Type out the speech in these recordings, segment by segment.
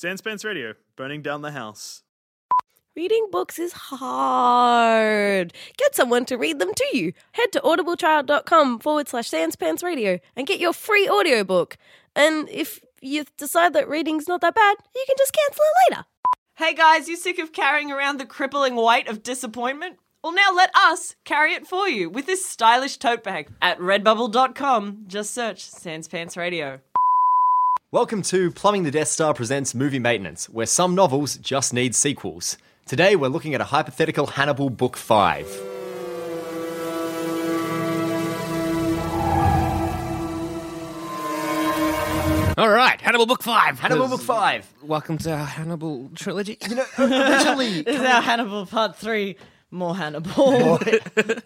Sanspants Radio, burning down the house. Reading books is hard. Get someone to read them to you. Head to audibletrial.com forward slash Sanspants Radio and get your free audiobook. And if you decide that reading's not that bad, you can just cancel it later. Hey guys, you sick of carrying around the crippling weight of disappointment? Well, now let us carry it for you with this stylish tote bag at redbubble.com. Just search Sanspants Radio. Welcome to Plumbing the Death Star presents Movie Maintenance, where some novels just need sequels. Today we're looking at a hypothetical Hannibal Book 5. All right, Hannibal Book 5. Hannibal Book 5. Welcome to our Hannibal trilogy. You know, originally. This is our Hannibal Part 3. More Hannibal.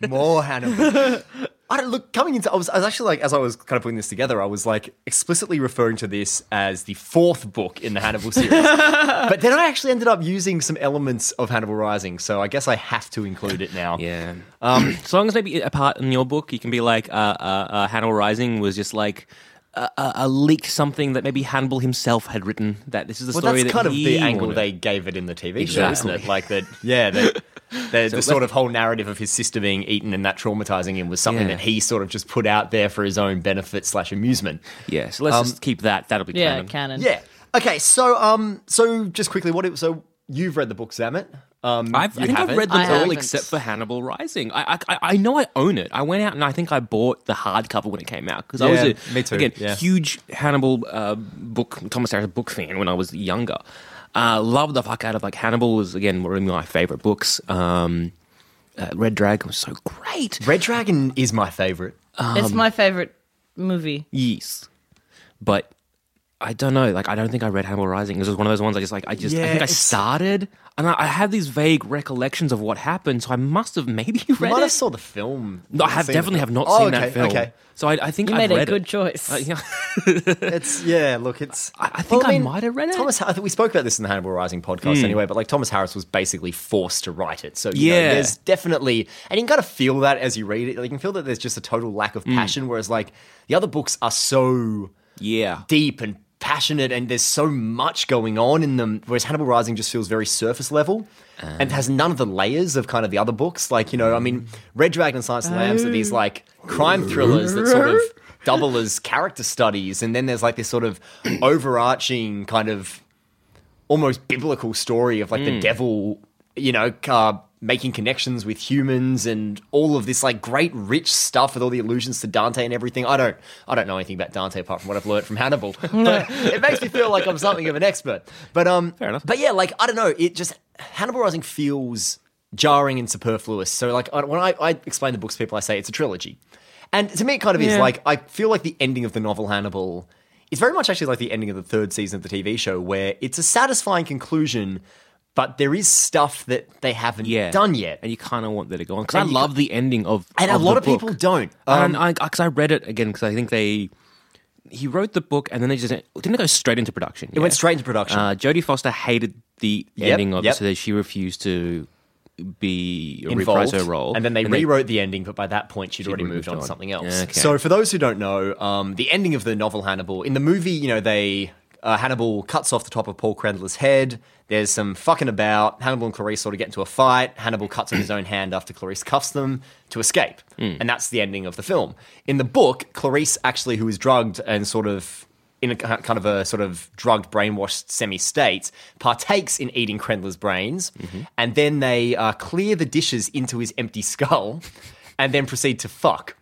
More Hannibal. I don't look coming into. I was, I was actually like, as I was kind of putting this together, I was like explicitly referring to this as the fourth book in the Hannibal series. but then I actually ended up using some elements of Hannibal Rising, so I guess I have to include it now. Yeah. Um, as long as maybe a part in your book, you can be like, uh, uh, uh, Hannibal Rising was just like a, a, a leaked something that maybe Hannibal himself had written. That this is the Well, story that's that kind of he the angle wanted. they gave it in the TV show, isn't it? Like that, yeah, that the, the sort of whole narrative of his sister being eaten and that traumatizing him was something Yeah. that he sort of just put out there for his own benefit slash amusement. Yeah, so let's Um, just keep that. That'll be yeah, canon. canon. Yeah. Okay. So, um, so just quickly, what? It, so you've read the book, Zamet? Um, I've, I think haven't? I've read them I all haven't. except for Hannibal Rising. I, I I know I own it. I went out and I think I bought the hardcover when it came out because I was a me too, again yeah. huge Hannibal uh, book Thomas Harris book fan when I was younger. Uh, loved the fuck out of like Hannibal was again one of my favorite books. Um, uh, Red Dragon was so great. Red Dragon is my favorite. it's my favorite movie. Yes, but I don't know. Like I don't think I read Hannibal Rising. This was one of those ones I just like. I just I think I it's- started and I, I have these vague recollections of what happened. So I must have maybe You read might it. have saw the film. No, I have Seen the definitely have film. not Oh, seen okay, that film. Okay. So I, I think You I've made a read good it. choice. Uh, yeah. It's yeah. Look, it's. I- I think I might have read it. Thomas, I think we spoke about this in the Hannibal Rising podcast anyway. But like Thomas Harris was basically forced to write it, so you know, Yeah. there's definitely, and you can kind of feel that as you read it. Like, you can feel that there's just a total lack of passion. Whereas like the other books are so yeah. deep and passionate, and there's so much going on in them. Whereas Hannibal Rising just feels very surface level. and has none of the layers of kind of the other books. Like, you know, I mean, Red Dragon and Silence of the Lambs are these like crime thrillers that sort of double as character studies. And then there's like this sort of overarching kind of almost biblical story of like the devil, you know, uh, making connections with humans and all of this like great rich stuff with all the allusions to Dante and everything. I don't, I don't know anything about Dante apart from what I've learned from Hannibal, but it makes me feel like I'm something of an expert. But um, Fair enough. But yeah, like I don't know, it just Hannibal Rising feels jarring and superfluous. So like I, when I, I explain the books to people, I say it's a trilogy, and to me, it kind of is like I feel like the ending of the novel Hannibal is very much actually like the ending of the third season of the TV show, where it's a satisfying conclusion, but there is stuff that they haven't Yeah. done yet. And you kind of want that to go on. Because I And you love the ending of And a of lot the of people book. don't. Um, and I, because I read it again, because I think they. He wrote the book and then they just didn't it go straight into production. It went straight into production. Uh, Jodie Foster hated the Yep, ending of yep. it, so that she refused to be involved, reprise her role. and then they rewrote the ending, but by that point she'd already moved moved on, on. to something else. Okay. So for those who don't know, um, the ending of the novel Hannibal in the movie, you know, they uh, Hannibal cuts off the top of Paul Krendler's head. There's some fucking about. Hannibal and Clarice sort of get into a fight. Hannibal cuts off his own hand after Clarice cuffs them to escape, Hmm. and that's the ending of the film. In the book, Clarice actually, who is drugged and sort of in a kind of a sort of drugged, brainwashed semi state, partakes in eating Krendler's brains, and then they uh, clear the dishes into his empty skull, and then proceed to fuck.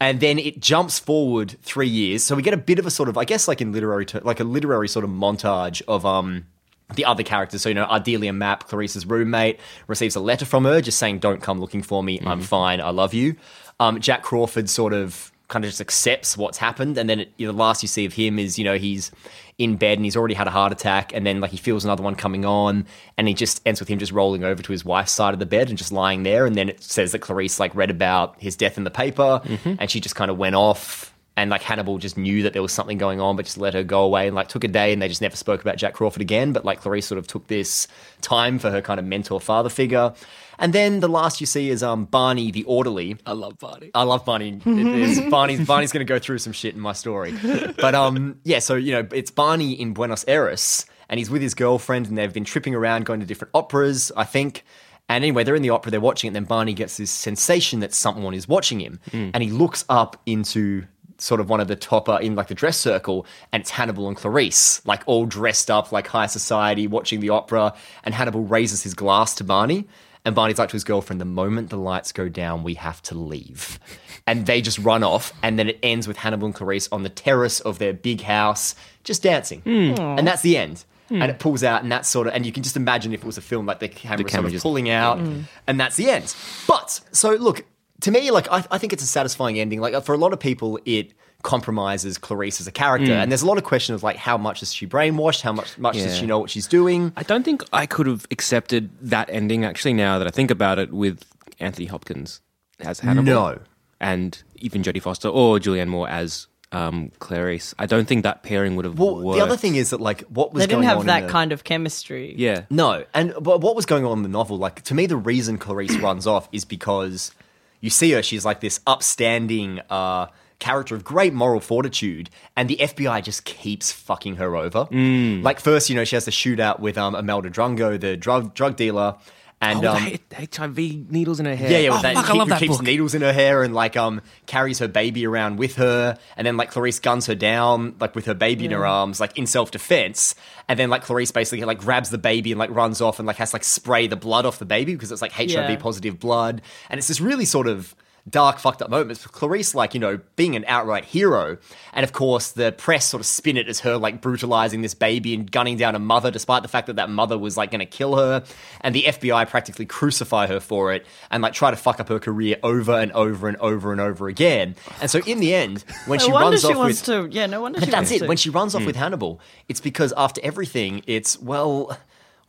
And then it jumps forward three years, so we get a bit of a sort of, I guess, like in literary, ter- like a literary sort of montage of um the other characters. So you know, Ardelia Mapp, Clarice's roommate, receives a letter from her just saying, "Don't come looking for me. I'm fine. I love you." Um, Jack Crawford sort of kind of just accepts what's happened, and then it, the last you see of him is you know he's in bed and he's already had a heart attack, and then like he feels another one coming on, and he just ends with him just rolling over to his wife's side of the bed and just lying there, and then it says that Clarice like read about his death in the paper, mm-hmm. and she just kind of went off. And like Hannibal just knew that there was something going on, but just let her go away and like took a day and they just never spoke about Jack Crawford again. But like Clarice sort of took this time for her kind of mentor father figure. And then the last you see is um Barney the orderly. I love Barney. I love Barney. It is- Barney's Barney's going to go through some shit in my story, but um, yeah. So you know, it's Barney in Buenos Aires, and he's with his girlfriend, and they've been tripping around, going to different operas, I think. And anyway, they're in the opera, they're watching it, and then Barney gets this sensation that someone is watching him, and he looks up into sort of one of the topper in like the dress circle, and it's Hannibal and Clarice, like all dressed up like high society, watching the opera, and Hannibal raises his glass to Barney. And Barney's like to his girlfriend, the moment the lights go down, we have to leave. And they just run off. And then it ends with Hannibal and Clarice on the terrace of their big house, just dancing. Hmm. And that's the end. Hmm. And it pulls out, and that's sort of, and you can just imagine if it was a film, like the camera, sort camera of just- pulling out, mm. and that's the end. But, so look, to me, like, I, I think it's a satisfying ending. Like, for a lot of people, it compromises Clarice as a character. And there's a lot of questions of, like, how much is she brainwashed? How much, much does she know what she's doing? I don't think I could have accepted that ending actually now that I think about it with Anthony Hopkins as Hannibal. No. And even Jodie Foster or Julianne Moore as um, Clarice. I don't think that pairing would have Well, worked. the other thing is that, like, what was They didn't have that the- kind of chemistry. Yeah. No, and but what was going on in the novel? Like to me, the reason Clarice runs off is because you see her; she's like this upstanding uh, character of great moral fortitude, and the FBI just keeps fucking her over. Mm. Like first, you know, she has the shootout with um, Imelda Drumgo, the drug drug dealer, and oh, um, HIV needles in her hair. yeah, yeah, oh, with that, fuck, I love that keeps book. needles in her hair and like um carries her baby around with her, and then like Clarice guns her down like with her baby in her arms, like in self defense, and then like Clarice basically like grabs the baby and like runs off and like has to, like spray the blood off the baby because it's like HIV Yeah. positive blood, and it's this really sort of dark fucked up moments for Clarice like you know being an outright hero and of course the press sort of spin it as her like brutalizing this baby and gunning down a mother despite the fact that that mother was like going to kill her and the FBI practically crucify her for it and like try to fuck up her career over and over and over and over again and so in the end when No she wonder runs she off wants with to. Yeah, no wonder she that's wants it. to. When she runs off hmm. with Hannibal, it's because after everything, it's well,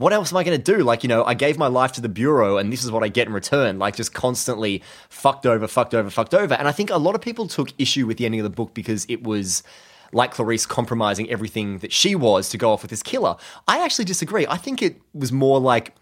what else am I going to do? Like, you know, I gave my life to the bureau, and this is what I get in return. Like, just constantly fucked over, fucked over, fucked over. And I think a lot of people took issue with the ending of the book because it was. Like Clarice compromising everything that she was to go off with this killer. I actually disagree. I think it was more like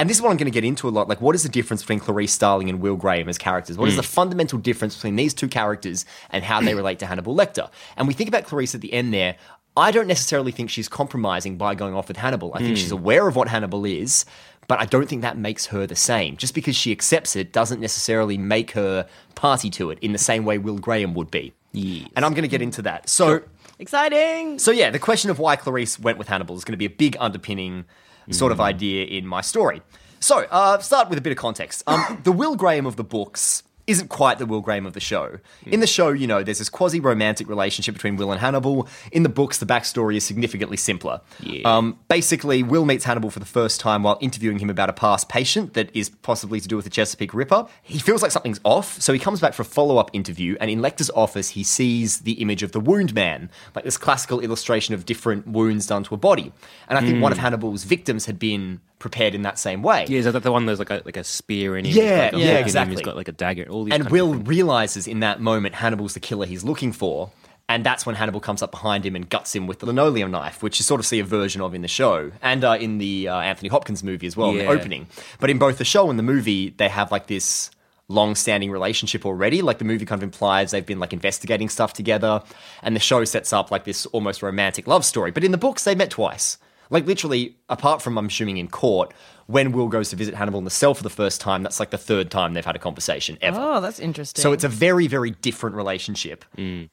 and this is what I'm going to get into a lot. Like, what is the difference between Clarice Starling and Will Graham as characters? What is the mm. fundamental difference between these two characters and how they relate to Hannibal Lecter? And we think about Clarice at the end there. I don't necessarily think she's compromising by going off with Hannibal. I think she's aware of what Hannibal is, but I don't think that makes her the same. Just because she accepts it doesn't necessarily make her party to it in the same way Will Graham would be. Yes. And I'm going to get into that. So. Exciting. So yeah, the question of why Clarice went with Hannibal is going to be a big underpinning sort of idea in my story. So, uh, start with a bit of context. Um, the Will Graham of the books isn't quite the Will Graham of the show. In the show, you know, there's this quasi romantic relationship between Will and Hannibal. In the books, the backstory is significantly simpler. Yeah. Um, basically, Will meets Hannibal for the first time while interviewing him about a past patient that is possibly to do with the Chesapeake Ripper. He feels like something's off, so he comes back for a follow up interview. And in Lecter's office, he sees the image of the wound man, like this classical illustration of different wounds done to a body. And I think one of Hannibal's victims had been prepared in that same way. Yeah, is that the one there's like a like a spear in him? Yeah, a yeah, exactly. He's got like a dagger. All these and Will realizes in that moment Hannibal's the killer he's looking for. And that's when Hannibal comes up behind him and guts him with the linoleum knife, which you sort of see a version of in the show and uh, in the uh, Anthony Hopkins movie as well, in the opening. But in both the show and the movie, they have like this long-standing relationship already. Like the movie kind of implies they've been like investigating stuff together, and the show sets up like this almost romantic love story. But in the books, they met twice. Like literally, apart from I'm assuming in court, when Will goes to visit Hannibal in the cell for the first time, that's like the third time they've had a conversation ever. Oh, that's interesting. So it's a very, very different relationship.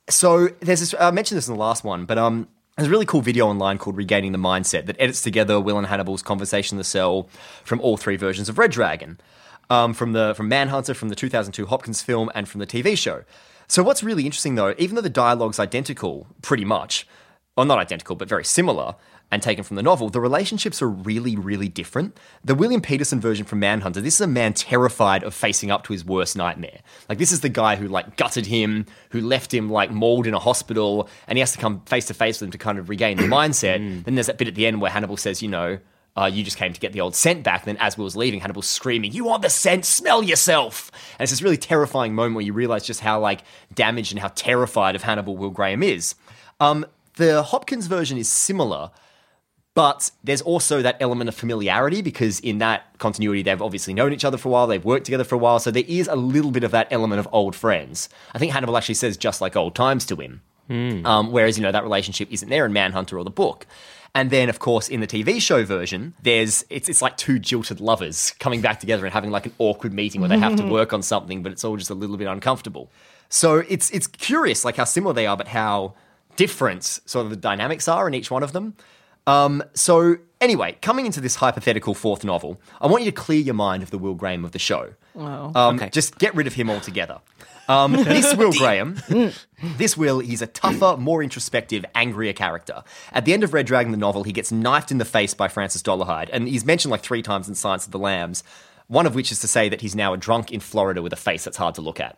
So there's this. I mentioned this in the last one, but um, There's a really cool video online called Regaining the Mindset that edits together Will and Hannibal's conversation in the cell from all three versions of Red Dragon, um, from the from Manhunter, from the 2002 Hopkins film, and from the TV show. So what's really interesting though, even though the dialogue's identical, pretty much, or not identical, but very similar, and taken from the novel, the relationships are really, really different. The William Petersen version from Manhunter, this is a man terrified of facing up to his worst nightmare. Like, this is the guy who, like, gutted him, who left him, like, mauled in a hospital, and he has to come face to face with him to kind of regain the mindset. Then there's that bit at the end where Hannibal says, you know, uh, you just came to get the old scent back. Then, as Will's leaving, Hannibal's screaming, "You want the scent? Smell yourself!" And it's this really terrifying moment where you realize just how like damaged and how terrified of Hannibal Will Graham is. Um, the Hopkins version is similar, but there's also that element of familiarity because in that continuity, they've obviously known each other for a while, they've worked together for a while, so there is a little bit of that element of old friends. I think Hannibal actually says just like old times to him. Um, whereas, you know, that relationship isn't there in Manhunter or the book. And then, of course, in the TV show version, there's it's it's like two jilted lovers coming back together and having like an awkward meeting where they have to work on something, but it's all just a little bit uncomfortable. So it's it's curious, like how similar they are, but how different sort of the dynamics are in each one of them. Um, so anyway, coming into this hypothetical fourth novel, I want you to clear your mind of the Will Graham of the show. Wow. Um, Okay. Just get rid of him altogether. Um, this Will Graham, this Will, he's a tougher, more introspective, angrier character. At the end of Red Dragon, the novel, he gets knifed in the face by Francis Dolarhyde, and he's mentioned like three times in Silence of the Lambs, one of which is to say that he's now a drunk in Florida with a face that's hard to look at.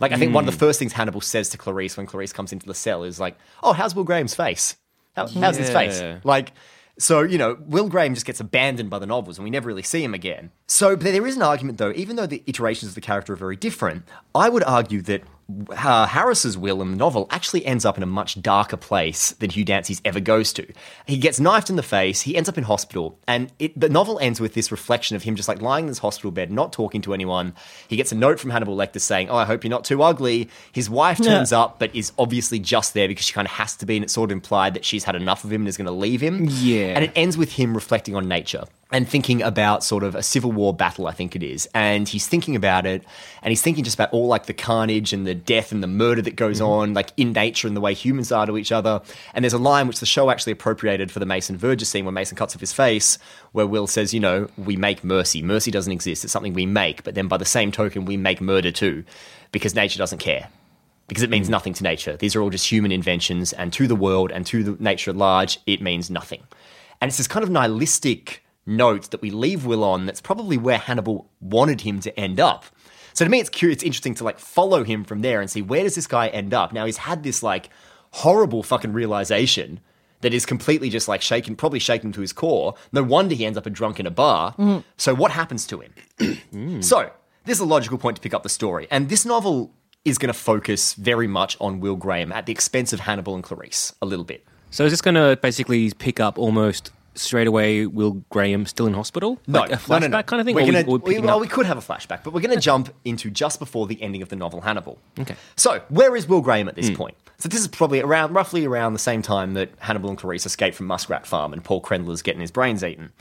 Like, I think one of the first things Hannibal says to Clarice when Clarice comes into the cell is like, oh, how's Will Graham's face? How, how's his face? Like, so, you know, Will Graham just gets abandoned by the novels and we never really see him again. So, but there is an argument, though, even though the iterations of the character are very different, I would argue that uh, Harris's Will in the novel actually ends up in a much darker place than Hugh Dancy's ever goes to. He gets knifed in the face, he ends up in hospital, and it, the novel ends with this reflection of him just like lying in this hospital bed, not talking to anyone. He gets a note from Hannibal Lecter saying, Oh, I hope you're not too ugly. His wife turns up, but is obviously just there because she kind of has to be, and it's sort of implied that she's had enough of him and is going to leave him. Yeah. And it ends with him reflecting on nature and thinking about sort of a civil war battle, I think it is. And he's thinking about it, and he's thinking just about all like the carnage and the death and the murder that goes mm-hmm. on, like in nature and the way humans are to each other. And there's a line which the show actually appropriated for the Mason Verger scene where Mason cuts off his face, where Will says, you know, we make mercy. Mercy doesn't exist, it's something we make. But then by the same token, we make murder too, because nature doesn't care because it means mm. nothing to nature. These are all just human inventions, and to the world and to the nature at large, it means nothing. And it's this kind of nihilistic note that we leave Will on that's probably where Hannibal wanted him to end up. So to me, it's curious, it's interesting to like follow him from there and see where does this guy end up. Now he's had this like horrible fucking realization that is completely just like shaken, probably shaken to his core. No wonder he ends up a drunk in a bar. Mm-hmm. So what happens to him? Mm. So, this is a logical point to pick up the story. And this novel is going to focus very much on Will Graham at the expense of Hannibal and Clarice a little bit. So is this going to basically pick up almost straight away Will Graham still in hospital? No, like a flashback no, no. kind of thing? We're gonna, we, picking well, we could have a flashback, but we're going to jump into just before the ending of the novel Hannibal. Okay. So, where is Will Graham at this hmm. point? So, this is probably around, roughly around the same time that Hannibal and Clarice escape from Muskrat Farm and Paul Krendler's getting his brains eaten.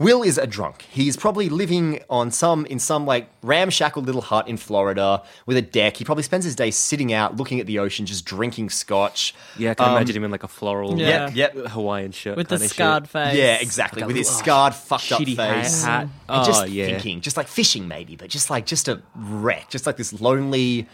Will is a drunk. He's probably living on some in some like ramshackle little hut in Florida with a deck. He probably spends his day sitting out, looking at the ocean, just drinking scotch. Yeah, I can Um, imagine him in like a floral Yeah. Yep, yep. Hawaiian shirt. With the kinda shit. scarred face. Yeah, exactly. Like a With his little- scarred, fucked up shitty face. hat. And Oh, just yeah. thinking, just like fishing maybe, but just like just a wreck, just like this lonely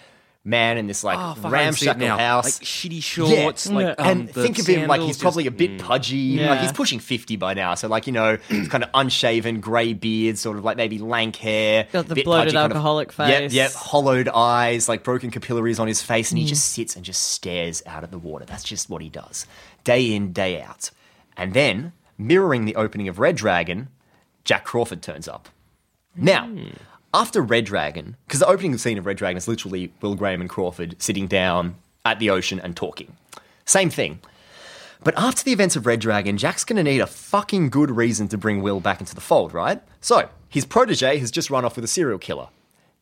man in this like Oh, fuck, I can see it ramshackle house. Like shitty shorts, Yeah. like, um, and the think of him like he's sandals, probably a bit mm. pudgy. Yeah. Like he's pushing fifty by now, so like you know, he's kind of unshaven, grey beard, sort of like maybe lank hair, Got the bit bloated pudgy, kind of- alcoholic Yep, face. yep, hollowed eyes, like broken capillaries on his face, Mm. and he just sits and just stares out at the water. That's just what he does, day in, day out. And then, mirroring the opening of Red Dragon, Jack Crawford turns up. Now, after Red Dragon, because the opening scene of Red Dragon is literally Will Graham and Crawford sitting down at the ocean and talking. Same thing. But after the events of Red Dragon, Jack's going to need a fucking good reason to bring Will back into the fold, right? So, his protege has just run off with a serial killer.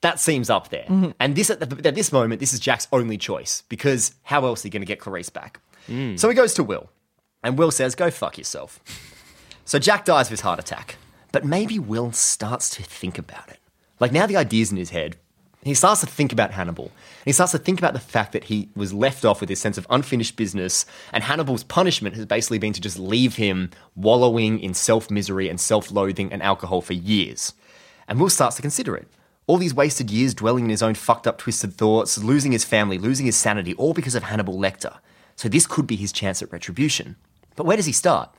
That seems up there. Mm-hmm. And this at, the, at this moment, this is Jack's only choice because how else are you going to get Clarice back? Mm. So he goes to Will, and Will says, "Go fuck yourself." So Jack dies of his heart attack. But maybe Will starts to think about it. Like now the idea's in his head. He starts to think about Hannibal. He starts to think about the fact that he was left off with this sense of unfinished business, and Hannibal's punishment has basically been to just leave him wallowing in self misery and self loathing and alcohol for years. And Will starts to consider it. All these wasted years dwelling in his own fucked up, twisted thoughts, losing his family, losing his sanity, all because of Hannibal Lecter. So this could be his chance at retribution. But where does he start?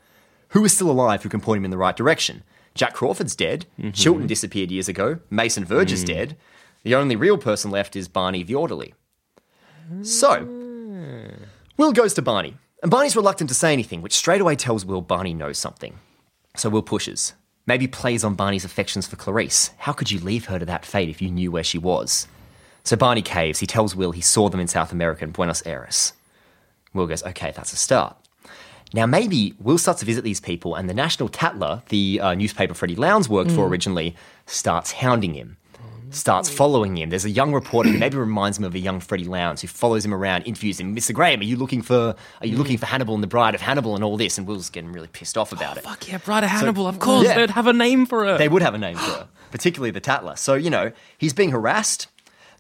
Who is still alive who can point him in the right direction? Jack Crawford's dead. Mm-hmm. Chilton disappeared years ago. Mason Verge is mm. dead. The only real person left is Barney the orderly. So, ah. Will goes to Barney, and Barney's reluctant to say anything, which straight away tells Will Barney knows something. So Will pushes. Maybe plays on Barney's affections for Clarice. How could you leave her to that fate if you knew where she was? So Barney caves. He tells Will he saw them in South America in Buenos Aires. Will goes, okay, that's a start. Now, maybe Will starts to visit these people, and the National Tatler, the uh, newspaper Freddie Lounds worked for originally, starts hounding him, starts following him. There's a young reporter who maybe reminds him of a young Freddie Lounds who follows him around, interviews him. Mr. Graham, are you looking for are you looking for Hannibal and the Bride of Hannibal and all this? And Will's getting really pissed off about it. Fuck yeah, Bride of Hannibal. of course, yeah. they'd have a name for her. They would have a name for her, particularly the Tatler. So, you know, he's being harassed.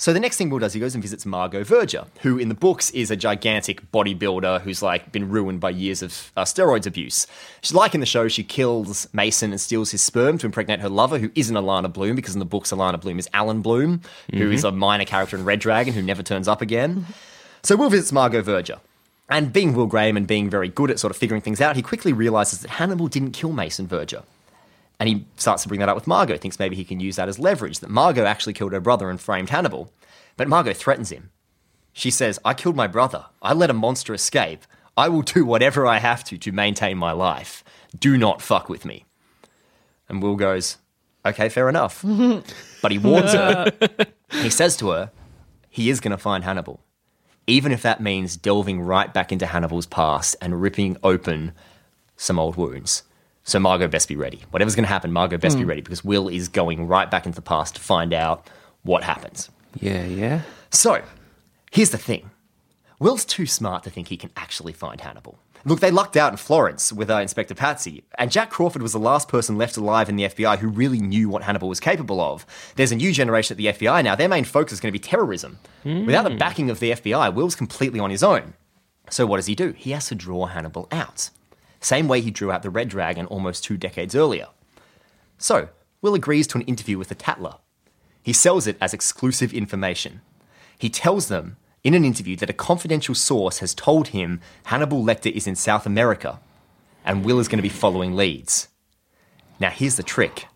So the next thing Will does, he goes and visits Margot Verger, who in the books is a gigantic bodybuilder who's like been ruined by years of uh, steroids abuse. She's like in the show, she kills Mason and steals his sperm to impregnate her lover, who isn't Alana Bloom, because in the books Alana Bloom is Alan Bloom, who is a minor character in Red Dragon who never turns up again. So Will visits Margot Verger. And being Will Graham and being very good at sort of figuring things out, he quickly realizes that Hannibal didn't kill Mason Verger. And he starts to bring that up with Margot, thinks maybe he can use that as leverage, that Margot actually killed her brother and framed Hannibal. But Margot threatens him. She says, I killed my brother. I let a monster escape. I will do whatever I have to to maintain my life. Do not fuck with me. And Will goes, Okay, fair enough. but he warns her. he says to her, He is going to find Hannibal. Even if that means delving right back into Hannibal's past and ripping open some old wounds. So Margot best be ready. Whatever's going to happen, Margot best be ready because Will is going right back into the past to find out what happens. yeah, yeah. So, here's the thing Will's too smart to think he can actually find Hannibal. Look, they lucked out in Florence with uh, Inspector Pazzi, and Jack Crawford was the last person left alive in the FBI who really knew what Hannibal was capable of. There's a new generation at the FBI now. Their main focus is going to be terrorism. Without the backing of the FBI, Will's completely on his own. So, what does he do? He has to draw Hannibal out. Same way he drew out the Red Dragon almost two decades earlier. So, Will agrees to an interview with the Tatler. He sells it as exclusive information. He tells them in an interview that a confidential source has told him Hannibal Lecter is in South America and Will is going to be following leads. Now, here's the trick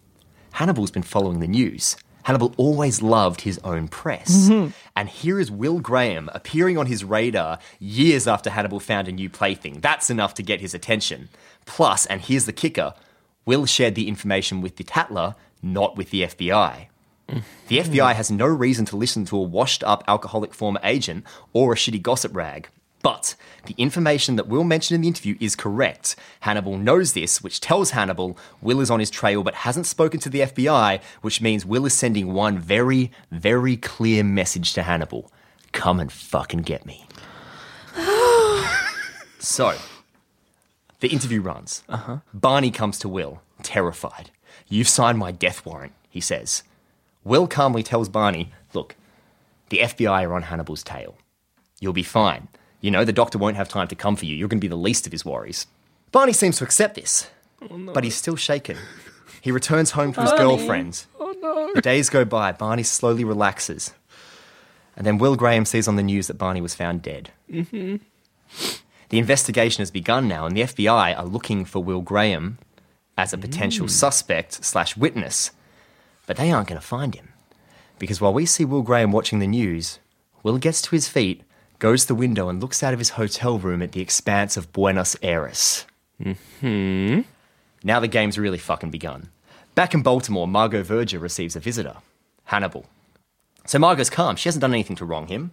Hannibal's been following the news. Hannibal always loved his own press. Mm-hmm. And here is Will Graham appearing on his radar years after Hannibal found a new plaything. That's enough to get his attention. Plus, and here's the kicker Will shared the information with the Tatler, not with the FBI. The FBI has no reason to listen to a washed up alcoholic former agent or a shitty gossip rag. But the information that Will mentioned in the interview is correct. Hannibal knows this, which tells Hannibal Will is on his trail but hasn't spoken to the FBI, which means Will is sending one very, very clear message to Hannibal Come and fucking get me. so, the interview runs. Uh-huh. Barney comes to Will, terrified. You've signed my death warrant, he says. Will calmly tells Barney, Look, the FBI are on Hannibal's tail. You'll be fine. You know, the doctor won't have time to come for you. You're going to be the least of his worries. Barney seems to accept this, oh, but he's still shaken. He returns home to his girlfriend. Oh, the days go by. Barney slowly relaxes. And then Will Graham sees on the news that Barney was found dead. Mm-hmm. The investigation has begun now, and the FBI are looking for Will Graham as a potential mm. suspect slash witness. But they aren't going to find him. Because while we see Will Graham watching the news, Will gets to his feet, goes to the window, and looks out of his hotel room at the expanse of Buenos Aires. Hmm. Now the game's really fucking begun. Back in Baltimore, Margot Verger receives a visitor, Hannibal. So Margot's calm. She hasn't done anything to wrong him.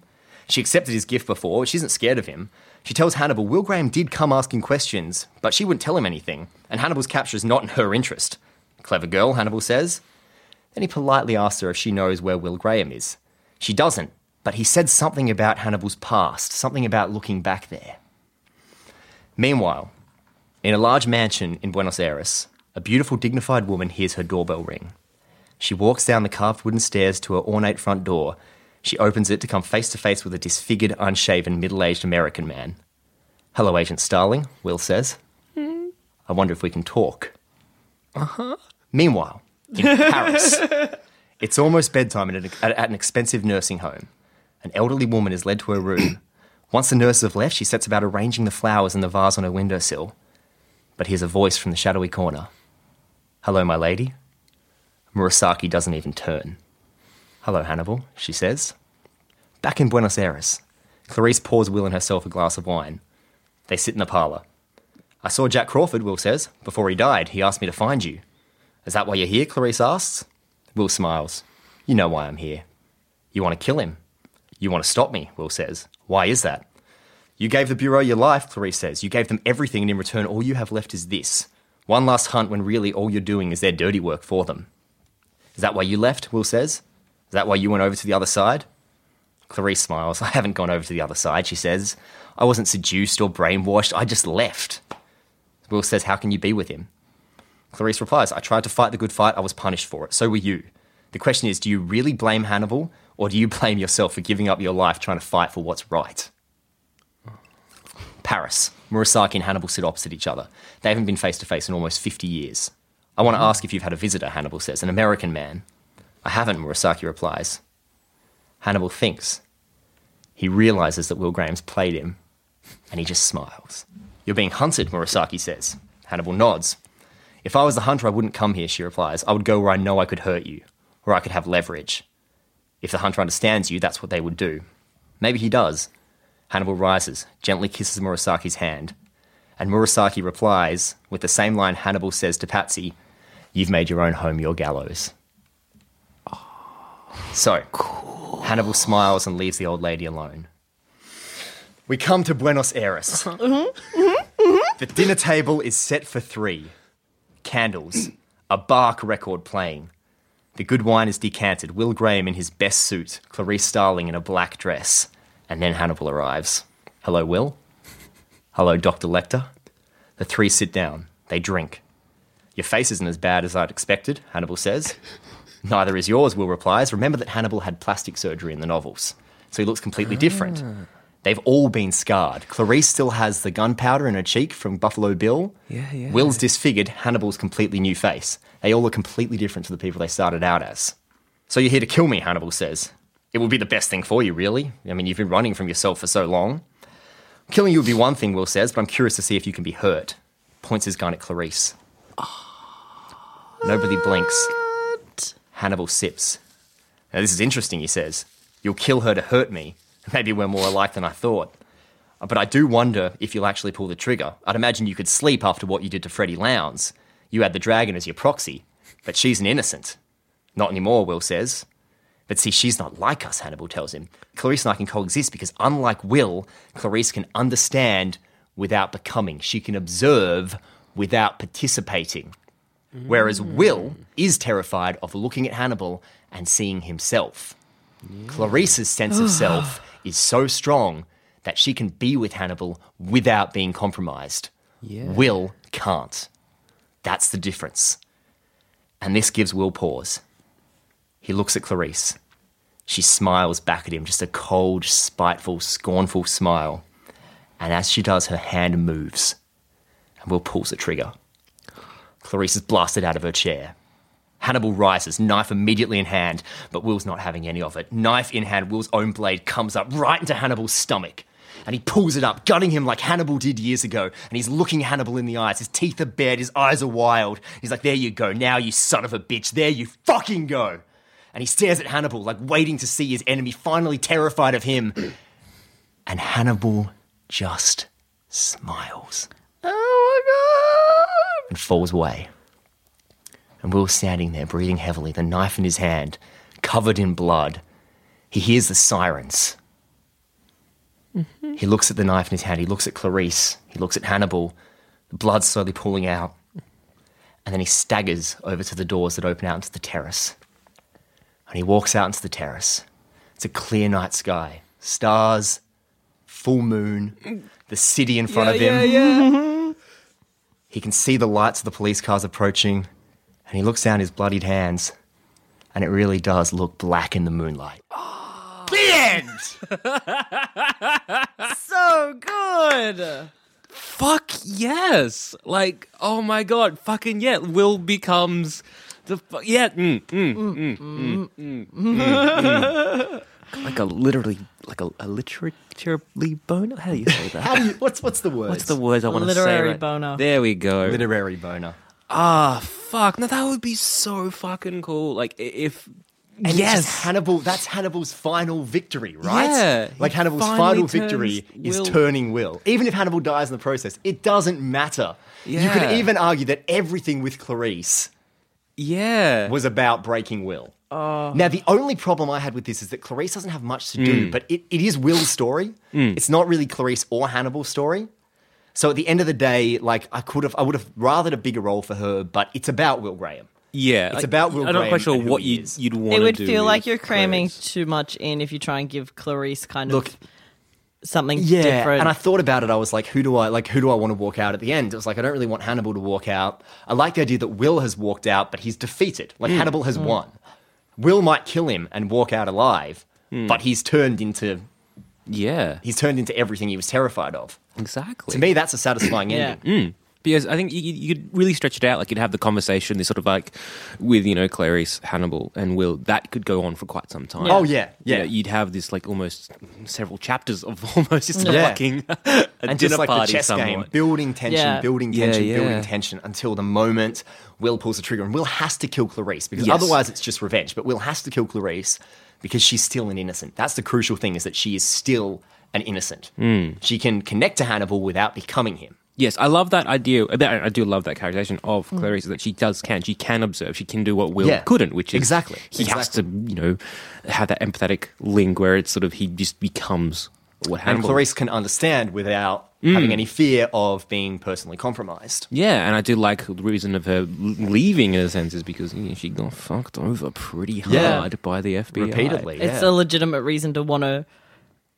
She accepted his gift before. She isn't scared of him. She tells Hannibal Will Graham did come asking questions, but she wouldn't tell him anything, and Hannibal's capture is not in her interest. Clever girl, Hannibal says. Then he politely asks her if she knows where Will Graham is. She doesn't, but he said something about Hannibal's past, something about looking back there. Meanwhile, in a large mansion in Buenos Aires, a beautiful, dignified woman hears her doorbell ring. She walks down the carved wooden stairs to her ornate front door. She opens it to come face to face with a disfigured, unshaven, middle aged American man. Hello, Agent Starling, Will says. I wonder if we can talk. Uh huh. Meanwhile, in Paris, it's almost bedtime at an, at an expensive nursing home. An elderly woman is led to her room. Once the nurses have left, she sets about arranging the flowers in the vase on her windowsill. But hears a voice from the shadowy corner. Hello, my lady. Murasaki doesn't even turn. Hello, Hannibal, she says. Back in Buenos Aires, Clarice pours Will and herself a glass of wine. They sit in the parlour. I saw Jack Crawford, Will says. Before he died, he asked me to find you. Is that why you're here? Clarice asks. Will smiles. You know why I'm here. You want to kill him. You want to stop me, Will says. Why is that? You gave the Bureau your life, Clarice says. You gave them everything, and in return, all you have left is this. One last hunt when really all you're doing is their dirty work for them. Is that why you left? Will says. Is that why you went over to the other side? Clarice smiles. I haven't gone over to the other side, she says. I wasn't seduced or brainwashed. I just left. Will says, How can you be with him? Clarice replies, I tried to fight the good fight. I was punished for it. So were you. The question is, do you really blame Hannibal or do you blame yourself for giving up your life trying to fight for what's right? Paris. Murasaki and Hannibal sit opposite each other. They haven't been face to face in almost 50 years. I want to mm-hmm. ask if you've had a visitor, Hannibal says, an American man. I haven't, Murasaki replies. Hannibal thinks. He realizes that Will Graham's played him, and he just smiles. You're being hunted, Murasaki says. Hannibal nods. If I was the hunter, I wouldn't come here, she replies. I would go where I know I could hurt you, where I could have leverage. If the hunter understands you, that's what they would do. Maybe he does. Hannibal rises, gently kisses Murasaki's hand, and Murasaki replies with the same line Hannibal says to Pazzi You've made your own home your gallows. So, Hannibal smiles and leaves the old lady alone. We come to Buenos Aires. Uh-huh. Mm-hmm. Mm-hmm. Mm-hmm. The dinner table is set for three candles, a Bach record playing. The good wine is decanted. Will Graham in his best suit, Clarice Starling in a black dress, and then Hannibal arrives. Hello, Will. Hello, Dr. Lecter. The three sit down. They drink. Your face isn't as bad as I'd expected, Hannibal says. Neither is yours, Will replies. Remember that Hannibal had plastic surgery in the novels, so he looks completely different. Ah. They've all been scarred. Clarice still has the gunpowder in her cheek from Buffalo Bill. Yeah, yeah. Will's disfigured. Hannibal's completely new face. They all look completely different to the people they started out as. So you're here to kill me, Hannibal says. It would be the best thing for you, really. I mean, you've been running from yourself for so long. Killing you would be one thing, Will says, but I'm curious to see if you can be hurt. Points his gun at Clarice. Nobody blinks. Hannibal sips. Now, this is interesting, he says. You'll kill her to hurt me. Maybe we're more alike than I thought. But I do wonder if you'll actually pull the trigger. I'd imagine you could sleep after what you did to Freddie Lounds. You had the dragon as your proxy, but she's an innocent. Not anymore, Will says. But see, she's not like us, Hannibal tells him. Clarice and I can coexist because, unlike Will, Clarice can understand without becoming. She can observe without participating. Whereas mm. Will is terrified of looking at Hannibal and seeing himself. Clarice's sense of self is so strong that she can be with Hannibal without being compromised. Will can't. That's the difference. And this gives Will pause. He looks at Clarice. She smiles back at him, just a cold, spiteful, scornful smile. And as she does, her hand moves. And Will pulls the trigger. Clarice is blasted out of her chair. Hannibal rises, knife immediately in hand, but Will's not having any of it. Knife in hand, Will's own blade comes up right into Hannibal's stomach. And he pulls it up, gutting him like Hannibal did years ago. And he's looking Hannibal in the eyes. His teeth are bared, his eyes are wild. He's like, There you go, now you son of a bitch, there you fucking go. And he stares at Hannibal, like waiting to see his enemy, finally terrified of him. And Hannibal just smiles. Oh my god! And falls away. And Will's standing there, breathing heavily, the knife in his hand, covered in blood. He hears the sirens. Mm-hmm. He looks at the knife in his hand. He looks at Clarice. He looks at Hannibal. The blood slowly pooling out. And then he staggers over to the doors that open out into the terrace. And he walks out into the terrace. It's a clear night sky. Stars, full moon, the city in front of him. He can see the lights of the police cars approaching, and he looks down his bloodied hands. and it really does look black in the moonlight. The end. So good. Fuck yes! Like, oh my god, fucking yeah! Will becomes the fu- yeah, mm, mm, mm, mm, mm, mm, mm. like a literally like a, a literaturely boner. How do you say that? How do you? What's what's the word? What's the word I want to say? Literary right- boner. There we go. literary boner? Ah, fuck! No, that would be so fucking cool. Like if And yes, Hannibal. That's Hannibal's final victory, right? Yeah, like Hannibal's final victory is Will- turning Will. Even if Hannibal dies in the process, it doesn't matter. Yeah. You could even argue that everything with Clarice yeah, was about breaking Will. Ah. Now, the only problem I had with this is that Clarice doesn't have much to do, mm. but it, it is Will's story. Mm. It's not really Clarice or Hannibal's story. So at the end of the day, like I could have, I would have rathered a bigger role for her, but it's about Will Graham. yeah. It's like, about Will Graham. I'm not quite sure what you'd is. you'd want. It would do feel like you're cramming Clarice. too much in if you try and give Clarice kind Look, of something Yeah, different. and I thought about it. I was like, who do I like? Who do I want to walk out at the end? It was like I don't really want Hannibal to walk out. I like the idea that Will has walked out, but he's defeated. Like hmm. Hannibal has hmm. won. Will might kill him and walk out alive, hmm. but he's turned into Yeah, he's turned into everything he was terrified of. exactly. To me, that's a satisfying Yeah. ending. Mm. because I think you, you could really stretch it out. Like you'd have the conversation, this sort of like with you know Clarice, Hannibal, and Will. That could go on for quite some time. Oh yeah, You yeah. know, you'd have this like almost several chapters of almost just a Yeah. fucking a and dinner just like the chess somewhat. game, building tension, Yeah. building tension, yeah. building tension until the moment Will pulls the trigger. And Will has to kill Clarice because Yes. otherwise it's just revenge. But Will has to kill Clarice because she's still an innocent. That's the crucial thing is that she is still an innocent. Hmm. She can connect to Hannibal without becoming him. Yes, I love that idea. I do love that characterization of Clarice that she does can she can observe, she can do what Will Yeah. couldn't, which is Exactly, He has to you know have that empathetic link where it's sort of he just becomes what Hannibal. And Clarice can understand without having mm. any fear of being personally compromised. Yeah, and I do like the reason of her leaving in a sense is because you know, she got fucked over pretty hard Yeah. by the FBI Repeatedly. it's yeah. a legitimate reason to want to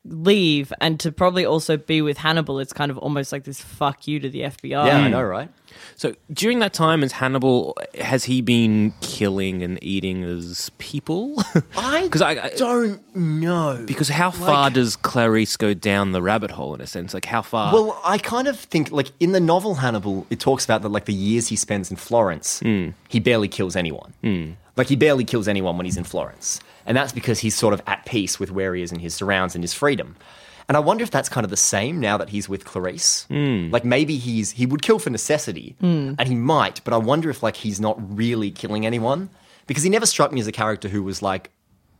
leave and to probably also be with Hannibal. It's kind of almost like this fuck you to the FBI. yeah, I hmm. know, right? So during that time, as Hannibal, has he been killing and eating as people? I, Because I, I don't know. because how far does Clarice go down the rabbit hole in a sense? Like how far? Well, I kind of think like in the novel Hannibal, it talks about that like the years he spends in Florence, hmm. he barely kills anyone. Hmm. Like he barely kills anyone when he's in Florence, and that's because he's sort of at peace with where he is in his surrounds and his freedom. And I wonder if that's kind of the same now that he's with Clarice. Hmm. Like maybe he's he would kill for necessity, hmm. and he might, but I wonder if like he's not really killing anyone because he never struck me as a character who was like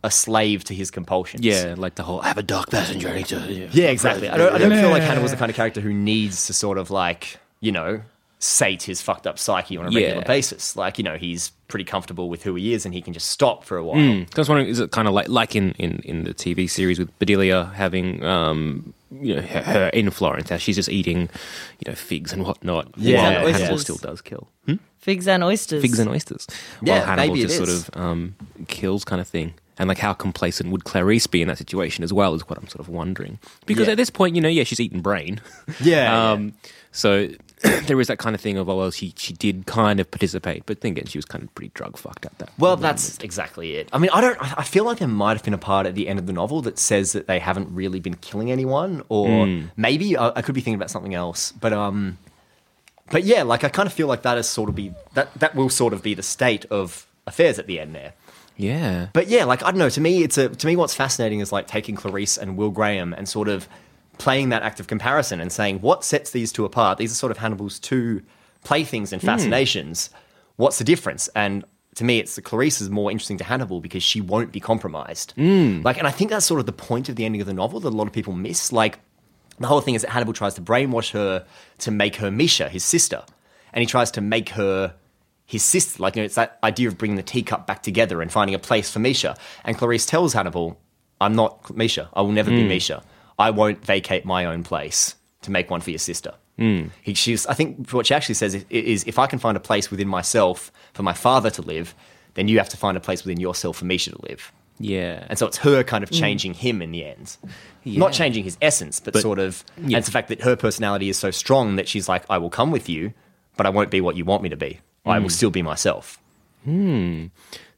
a slave to his compulsions. yeah, like the whole I have a dark passenger. Yeah, Yeah, exactly. I don't, I don't feel like Hannibal's the kind of character who needs to sort of like, you know, sate his fucked up psyche on a regular Yeah. basis. Like, you know, he's pretty comfortable with who he is and he can just stop for a while. I was wondering, is it kind of like like in, in, in the TV series with Bedelia having um you know her, her in Florence, how she's just eating you know figs and whatnot. Yeah, while yeah, Hannibal yeah. still does kill Figs and oysters. figs and oysters. Yeah, while Hannibal maybe it just sort is. of um, kills kind of thing. And like how complacent would Clarice be in that situation as well is what I'm sort of wondering. Because Yeah. at this point, you know, yeah, she's eating brain. Yeah, um, So there is that kind of thing of, oh, well, she she did kind of participate, but then again, she was kind of pretty drug fucked at that. Well, that's exactly it. I mean, I don't. I feel like there might have been a part at the end of the novel that says that they haven't really been killing anyone, or maybe I, I could be thinking about something else. But um, but yeah, like I kind of feel like that is sort of be that that will sort of be the state of affairs at the end there. yeah. But yeah, like I don't know. To me, it's a to me what's fascinating is like taking Clarice and Will Graham and sort of playing that act of comparison and saying what sets these two apart. These are sort of Hannibal's two playthings and hmm. fascinations. What's the difference? And to me, it's the Clarice is more interesting to Hannibal because she won't be compromised. Hmm. Like, and I think that's sort of the point of the ending of the novel that a lot of people miss. Like, the whole thing is that Hannibal tries to brainwash her to make her Misha, his sister, and he tries to make her his sister. Like, you know, it's that idea of bringing the teacup back together and finding a place for Misha. And Clarice tells Hannibal, "I'm not Misha. I will never be hmm. Misha. I won't vacate my own place to make one for your sister." Hmm. He, she's, I think what she actually says is, is, if I can find a place within myself for my father to live, then you have to find a place within yourself for Misha to live. Yeah. And so it's her kind of hmm. changing him in the end. Not changing his essence, but, But- sort of. And yeah. it's the fact that her personality is so strong that she's like, I will come with you, but I won't be what you want me to be. I will hmm. still be myself.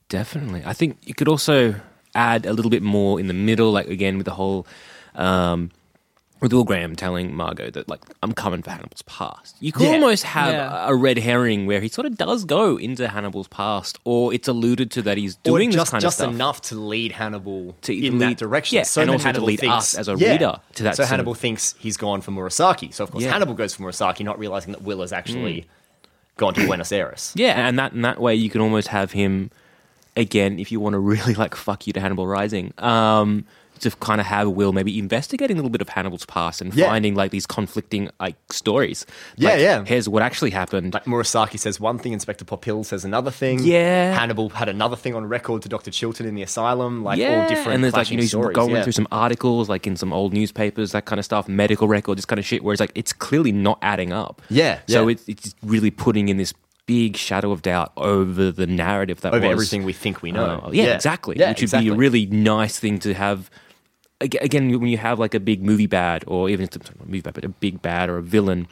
Definitely. I think you could also add a little bit more in the middle, like again with the whole um, with Will Graham telling Margot that like I'm coming for Hannibal's past. You could Yeah. almost have Yeah. a red herring where he sort of does go into Hannibal's past, or it's alluded to that he's Or doing just, this kind just of stuff. enough to lead Hannibal To in lead- that direction. yeah, so and then also to lead thinks, us as a yeah. reader to that So sort of- Hannibal thinks he's gone for Murasaki. So of course Yeah. Hannibal goes for Murasaki, not realizing that Will has actually gone to Buenos Aires. Yeah, and that and that way you can almost have him again if you want to really like fuck you to Hannibal Rising. Um, to kind of have Will maybe investigating a little bit of Hannibal's past and Yeah. finding like these conflicting like stories. Yeah, Like, yeah. Here's what actually happened. Like Murasaki says one thing, Inspector Popil says another thing. Yeah. Hannibal had another thing on record to Dr. Chilton in the asylum. Like all different and there's like you know he's stories. going yeah. through some articles like in some old newspapers, that kind of stuff, medical records, this kind of shit. Where it's like it's clearly not adding up. Yeah, so yeah. It's, it's really putting in this big shadow of doubt over the narrative that over was everything we think we know. Uh, yeah, exactly. Yeah, Which would be a really nice thing to have. Ag- Again, when you have like a big movie bad, or even sorry, not movie bad, but a big bad or a villain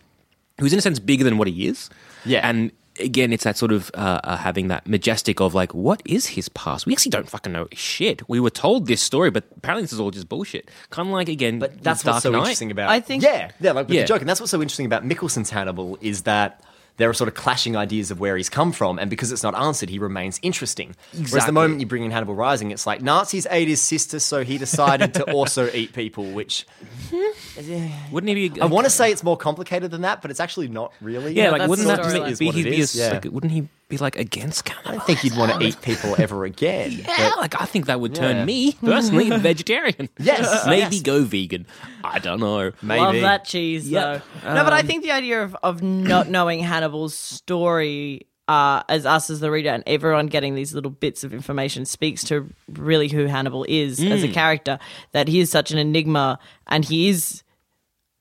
who's in a sense bigger than what he is. Yeah. and again, it's that sort of uh, uh, having that majestic of like, what is his past? We actually don't fucking know shit. We were told this story, but apparently this is all just bullshit. Kind of like again, But that's Dark what's so Knight. interesting about. I think- yeah, yeah, like with Yeah. the joke, and that's what's so interesting about Mikkelsen's Hannibal is that there are sort of clashing ideas of where he's come from, and because it's not answered, he remains interesting. Whereas the moment you bring in Hannibal Rising, it's like Nazis ate his sister, so he decided to also eat people. Which hmm? Wouldn't he be? I want to say it's more complicated than that, but it's actually not really. yeah, like wouldn't that storyline. be, be, what he'd be is, yeah. like, wouldn't he be like against cannibalism. I don't think you'd want to eat people ever again. Yeah, but- like I think that would turn Yeah. me personally vegetarian. Yes, maybe yes. go vegan. I don't know. maybe. Love that cheese, Yeah. though. no, but I um, think the idea of, of not knowing Hannibal's story uh, as us as the reader and everyone getting these little bits of information speaks to really who Hannibal is as a mm. character. That he is such an enigma and he is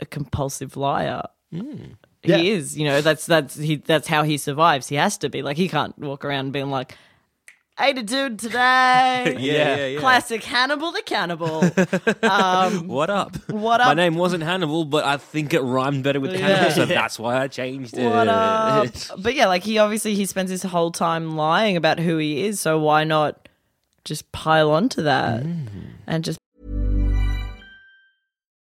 a compulsive liar. Mm. Yeah. He is, you know. That's that's he. That's how he survives. He has to be like he can't walk around being like, "Ate a dude today." Yeah, yeah, yeah. Classic Hannibal the cannibal. Um, what up? What up? My name wasn't Hannibal, but I think it rhymed better with Yeah. Hannibal, so that's why I changed it. What up? But yeah, like he obviously he spends his whole time lying about who he is, so why not just pile onto that mm. and just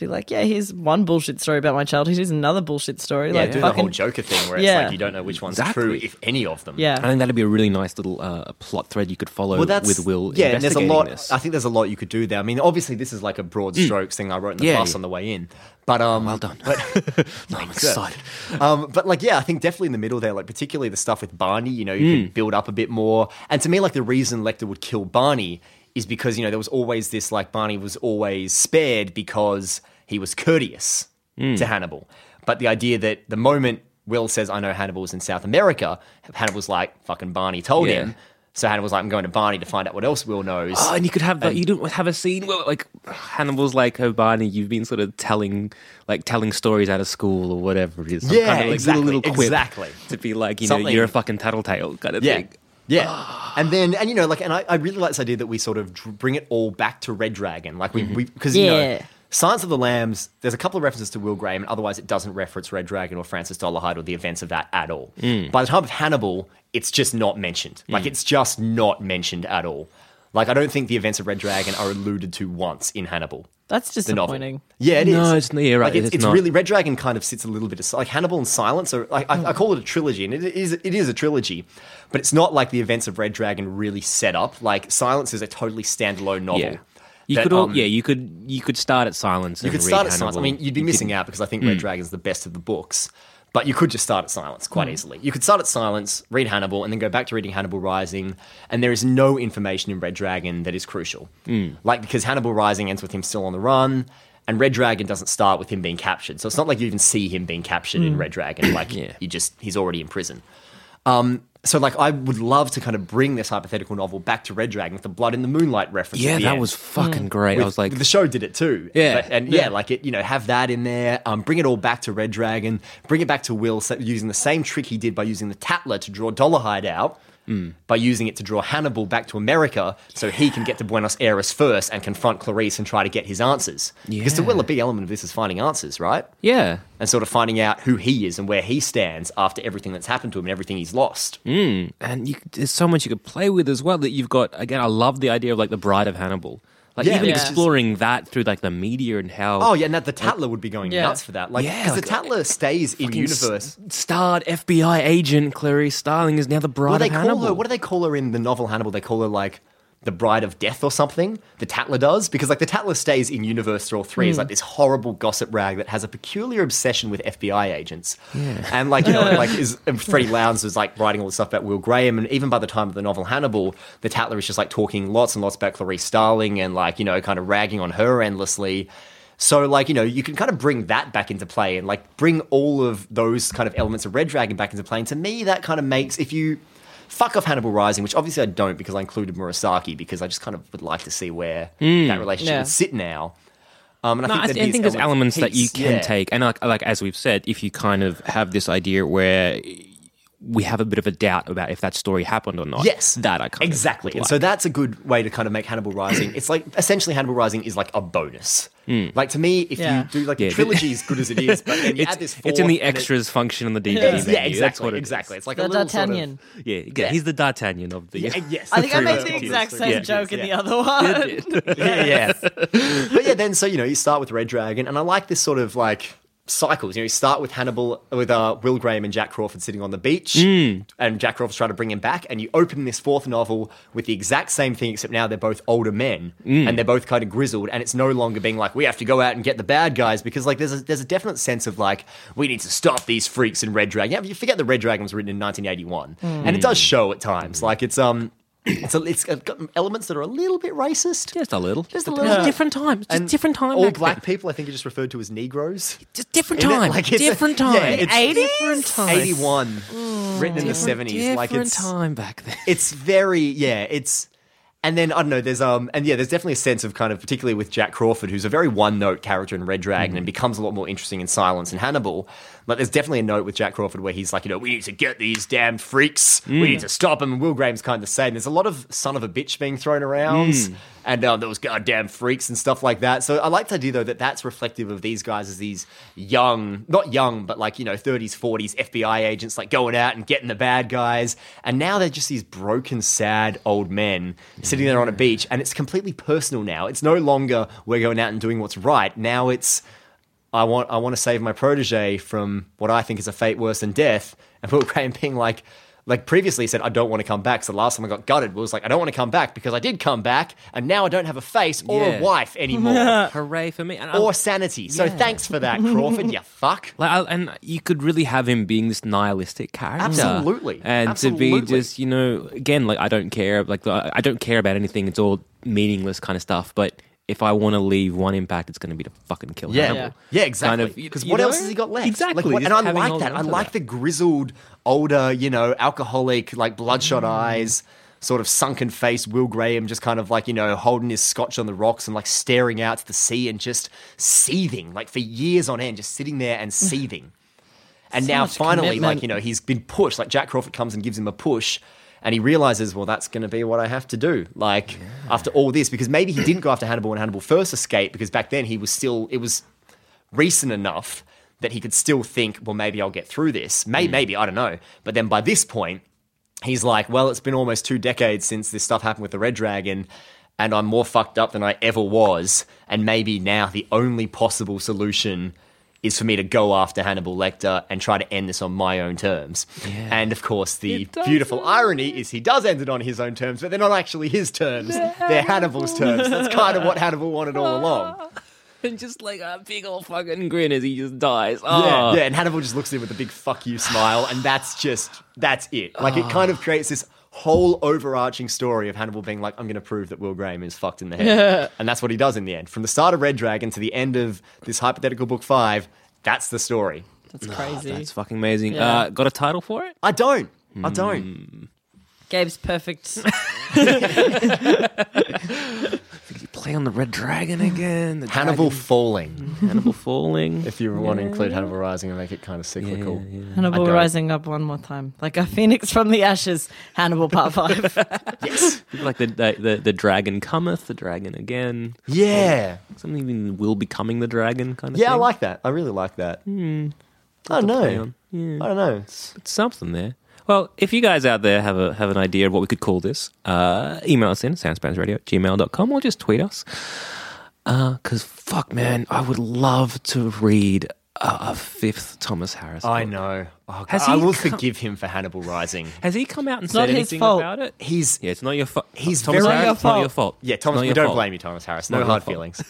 Be like, yeah, here's one bullshit story about my childhood. Here's another bullshit story. Yeah, like do fucking, the whole Joker thing where it's Yeah. like you don't know which one's Exactly. true, if any of them. Yeah. I think that'd be a really nice little uh, plot thread you could follow Well, that's with Will. Yeah, and there's a lot. This. I think there's a lot you could do there. I mean, obviously, this is like a broad strokes thing I wrote in the Mm. Yeah, bus yeah. on the way in. But um, well done. But no, I'm excited. um, but like, yeah, I think definitely in the middle there, like particularly the stuff with Barney, you know, you Mm. could build up a bit more. And to me, like the reason Lecter would kill Barney is because you know there was always this like Barney was always spared because he was courteous Mm. to Hannibal. But the idea that the moment Will says, "I know Hannibal's in South America," Hannibal's like, "Fucking Barney told Yeah. him." So Hannibal's like, I'm going to Barney to find out what else Will knows. Oh, and you could have that. You don't have a scene where like Hannibal's like, "Oh, Barney, you've been sort of telling like telling stories out of school or whatever it is." Some Yeah, kind of, like, exactly, little, little quip exactly. to be like, you know, you're a fucking tattletale kind of Yeah. thing. Yeah. and then, and you know, like, and I, I really like this idea that we sort of dr- bring it all back to Red Dragon. Like, we, we because, you know, Yeah. Silence of the Lambs, there's a couple of references to Will Graham, and otherwise it doesn't reference Red Dragon or Francis Dolarhyde or the events of that at all. Mm. By the time of Hannibal, it's just not mentioned. Like, mm. it's just not mentioned at all. Like, I don't think the events of Red Dragon are alluded to once in Hannibal. That's the novel. disappointing. Yeah, it is. No, it's- yeah, right, Like, it's, it's it's not. really Red Dragon kind of sits a little bit aside. Like Hannibal and Silence are. Like, I, I call it a trilogy, and it is it is a trilogy, but it's not like the events of Red Dragon really set up. Like Silence is a totally standalone novel. Yeah. You that, could all, um, yeah, you could you could start at Silence. You could start at Silence. I mean, you'd be You missing could- out because I think Red Dragon's the best of the books. But you could just start at Silence quite easily. You could start at Silence, read Hannibal, and then go back to reading Hannibal Rising. And there is no information in Red Dragon that is crucial. Like, because Hannibal Rising ends with him still on the run, and Red Dragon doesn't start with him being captured. So it's not like you even see him being captured in Red Dragon. Like, Yeah. you just, he's already in prison. Um, so, like, I would love to kind of bring this hypothetical novel back to Red Dragon with the Blood in the Moonlight reference. Yeah, that end was fucking great. I was like, the show did it too. Yeah. But- and yeah, like it, you know, have that in there. Um, bring it all back to Red Dragon. Bring it back to Will sa- using the same trick he did by using the Tatler to draw Dolarhyde out. Hmm. By using it to draw Hannibal back to America, so he can get to Buenos Aires first and confront Clarice and try to get his answers. Because the Yeah. will a big element of this is finding answers, right? yeah, And sort of finding out who he is and where he stands after everything that's happened to him and everything he's lost. and you, there's so much you could play with as well. That you've got again. I love the idea of like the Bride of Hannibal. Like Yeah, even yeah. exploring that through like the media and how Oh yeah, and that the Tatler would be going Yeah. nuts for that. Like, Yeah, because like- the Tatler stays in fucking s- universe. starred FBI agent Clarice Starling is now the Bride What do they of call Hannibal. her? What do they call her in the novel Hannibal? They call her like the Bride of Death or something. The Tatler does because like the Tatler stays in universe through all three. Is like hmm. this horrible gossip rag that has a peculiar obsession with FBI agents. And like you know, like is and Freddie Lounds was like writing all this stuff about Will Graham, and even by the time of the novel Hannibal, the Tatler is just like talking lots and lots about Clarice Starling and like you know kind of ragging on her endlessly. So, like, you know, you can kind of bring that back into play and, like, bring all of those kind of elements of Red Dragon back into play. And to me, that kind of makes, if you fuck off Hannibal Rising, which obviously I don't because I included Murasaki because I just kind of would like to see where that relationship Yeah. would sit now. Um, and I No, think, I, th- I these think there's elements that you can yeah. take, and like, like as we've said, if you kind of have this idea where we have a bit of a doubt about if that story happened or not. Yes, that I kind exactly. Of And so that's a good way to kind of make Hannibal Rising. it's like essentially Hannibal Rising is like a bonus. Mm. Like to me, if Yeah. you do like. Yeah, the trilogy as good as it is, but then you it's, add this, it's in the fourth and it- extras function on the DVD Yeah, menu. yeah, That's exactly, what it is. exactly. It's like The a little sort of- D'Artagnan. Yeah, yeah, he's the D'Artagnan of the. Yeah, yes. I think I Three made the exact same Yeah. joke in the other one. yeah, yeah. but yeah, then so you know you start with Red Dragon, and I like this sort of like cycles. You know, you start with Hannibal with uh, Will Graham and Jack Crawford sitting on the beach, Hmm. and Jack Crawford's trying to bring him back, and you open this fourth novel with the exact same thing, except now they're both older men, Hmm. and they're both kind of grizzled, and it's no longer being like we have to go out and get the bad guys because like there's a, there's a definite sense of like we need to stop these freaks in Red Dragon. Yeah, you forget the Red Dragon was written in 1981, and it does show at times. Like it's um. It's, a, it's got elements that are a little bit racist. Just a little. Just a little. it's different times. Just And different time. All black then. people, I think, are just referred to as Negroes. Just different Isn't it? time. Like, it's a- different time. yeah, it's- different time. 81, written in the 70s. Like it's time back then. it's very yeah it's and then I don't know. There's um and yeah, there's definitely a sense of kind of particularly with Jack Crawford, who's a very one note character in Red Dragon and becomes a lot more interesting in Silence and Hannibal. But there's definitely a note with Jack Crawford where he's like, you know, we need to get these damn freaks. We need to stop them. And Will Graham's kind of the same. There's a lot of son of a bitch being thrown around and um, those goddamn freaks and stuff like that. So I like the idea though that that's reflective of these guys as these young, not young, but like you know, 30s, 40s FBI agents like going out and getting the bad guys. And now they're just these broken, sad old men sitting there on a beach, and it's completely personal now. It's no longer we're going out and doing what's right. Now it's I want I want to save my protege from what I think is a fate worse than death. And Will Graham being like, like previously said, I don't want to come back. So the last time I got gutted was like, I don't want to come back because I did come back, and now I don't have a face or Yeah. a wife anymore Hooray for me. And I- or sanity. So thanks for that, Crawford. you fuck. Like, I, and you could really have him being this nihilistic character, Absolutely. and to Absolutely. be just you know again like I don't care like the- I don't care about anything. It's all meaningless kind of stuff. But if I want to leave one impact, it's going to be to fucking kill Yeah, Hannibal. yeah, exactly. Kind of, Because what know? else has he got left? Exactly. Like, and I like that. I like that. the grizzled, older, you know, alcoholic, like bloodshot Mm. eyes. sort of sunken face. Will Graham just kind of like, you know, holding his scotch on the rocks and like staring out to the sea and just seething, like for years on end, just sitting there and seething. And So now finally, like, you know, he's been pushed. Like Jack Crawford comes and gives him a push. And he realizes, well, that's going to be what I have to do. Like, after all this, because maybe he didn't go after Hannibal when Hannibal first escaped, because back then he was still, it was recent enough that he could still think, well, maybe I'll get through this. May- mm. Maybe, I don't know. But then by this point, he's like, well, it's been almost two decades since this stuff happened with the Red Dragon, and I'm more fucked up than I ever was. And maybe now the only possible solution is for me to go after Hannibal Lecter and try to end this on my own terms. And of course, the beautiful irony is he does end it on his own terms, but they're not actually his terms, they're Hannibal's terms. That's kind of what Hannibal wanted all along. and just like a big old fucking grin as he just dies. Oh. Yeah, ah. yeah, and Hannibal just looks at him with a big fuck you smile, and that's just that's it. Like it kind of creates this whole overarching story of Hannibal being like, I'm going to prove that Will Graham is fucked in the head, and that's what he does in the end. From the start of Red Dragon to the end of this hypothetical book five, that's the story. That's crazy. That's fucking amazing. Yeah. Uh, got a title for it? I don't. I don't. Gabe's perfect. Did play on the Red Dragon again? The Hannibal dragon- falling. Hannibal falling. If you want to include Hannibal Rising and make it kind of cyclical. Hannibal I don't. rising up one more time, like a phoenix from the ashes. Hannibal Part Five. Yes. like the, the the the dragon cometh, the dragon again. Yeah. Something even will becoming the dragon kind of Yeah, I like that. I really like that. Hmm. I don't know. Yeah. I don't know. It's- It's something there. Well, if you guys out there have a have an idea of what we could call this, uh, email us in sanspantsradio at gmail.com or just tweet us. Because, fuck, man, I would love to read a, a fifth Thomas Harris. I know. Oh, Has I will come- forgive him for Hannibal Rising. Has he come out and not said his anything fault. about it? He's Yeah, it's not your fault. He's Thomas very- Harris, Not it's not your your fault. Yeah, Thomas, not we don't fault. blame you, Thomas Harris. No hard fault. feelings.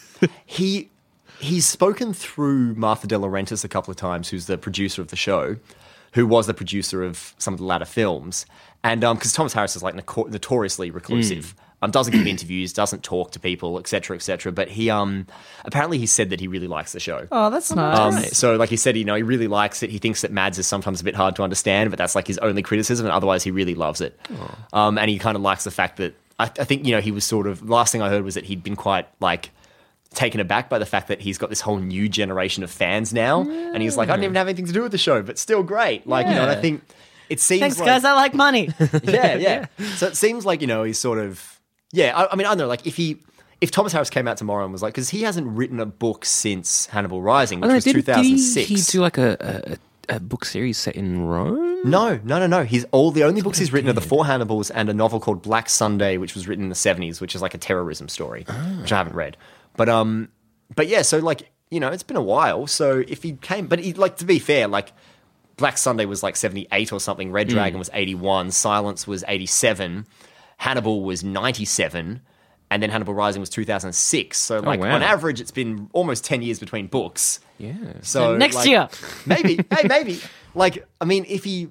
he he's spoken through Martha De Laurentiis a couple of times, who's the producer of the show, who was the producer of some of the latter films, and because Thomas Harris is like noco- notoriously reclusive. Um, doesn't give interviews, doesn't talk to people, etc., etc. But he, um, apparently, he said that he really likes the show. oh, that's nice. Um, so, like he said, you know, he really likes it. He thinks that Mads is sometimes a bit hard to understand, but that's like his only criticism. And otherwise, he really loves it. Um, and he kind of likes the fact that I, I think you know he was sort of. Last thing I heard was that he'd been quite like taken aback by the fact that he's got this whole new generation of fans now, and he's like, I didn't mm. even have anything to do with the show, but still great. Like you know, and I think it seems Thanks, like, guys. I like money. yeah, yeah. So it seems like you know he's sort of yeah. I, I mean, I don't know. Like if he if Thomas Harris came out tomorrow and was like, because he hasn't written a book since Hannibal Rising, which know, was two thousand six. two did he, do like a, a, a book series set in Rome? No, no, no, no. He's all the only books he's written are the Four Hannibals and a novel called Black Sunday, which was written in the seventies, which is like a terrorism story, ah. which I haven't read. But um, but yeah, so like you know, it's been a while. So if he came, but he like to be fair, like Black Sunday was like seventy eight or something. Red Dragon was eighty one. Silence was eighty seven. Hannibal was ninety seven. And then Hannibal Rising was 2006. So, like, wow. on average, it's been almost 10 years between books. Yeah. So Next like, year. maybe, hey, maybe. Like, I mean, if he,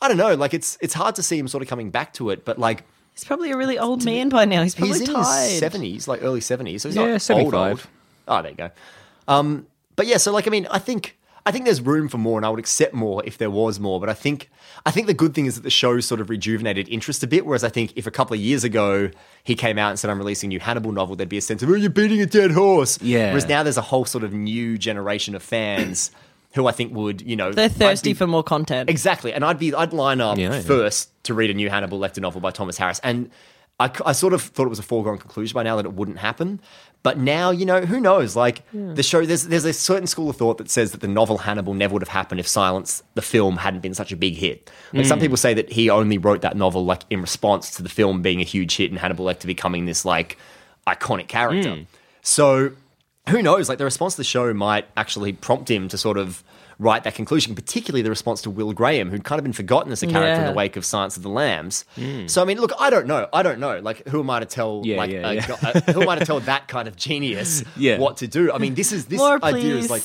I don't know. Like, it's it's hard to see him sort of coming back to it, but like, He's probably a really old man by now. He's probably he's in tired. his seventies, like early seventies. So he's Yeah, not 75. old, old. Oh, there you go. Um, but yeah, so like, I mean, I think I think there's room for more, and I would accept more if there was more. But I think I think the good thing is that the show sort of rejuvenated interest a bit. Whereas I think if a couple of years ago he came out and said I'm releasing a new Hannibal novel, there'd be a sense of oh, you're beating a dead horse. Yeah. Whereas now there's a whole sort of new generation of fans. Who I think would, you know, They're thirsty be- for more content. Exactly, and I'd be I'd line up Yeah, yeah. first to read a new Hannibal Lecter novel by Thomas Harris, and I, I sort of thought it was a foregone conclusion by now that it wouldn't happen. But now, you know, who knows? Like the show, there's there's a certain school of thought that says that the novel Hannibal never would have happened if Silence, the film, hadn't been such a big hit. Like some mm. people say that he only wrote that novel like in response to the film being a huge hit and Hannibal Lecter becoming this like iconic character. Mm. So who knows? Like the response to the show might actually prompt him to sort of write that conclusion, particularly the response to Will Graham, who'd kind of been forgotten as a character in the wake of Silence of the Lambs. So I mean, look, I don't know. I don't know. Like, who am I to tell? Yeah, like, yeah, a yeah. go- uh, who am I to tell that kind of genius Yeah. what to do? I mean, this is this More, idea is like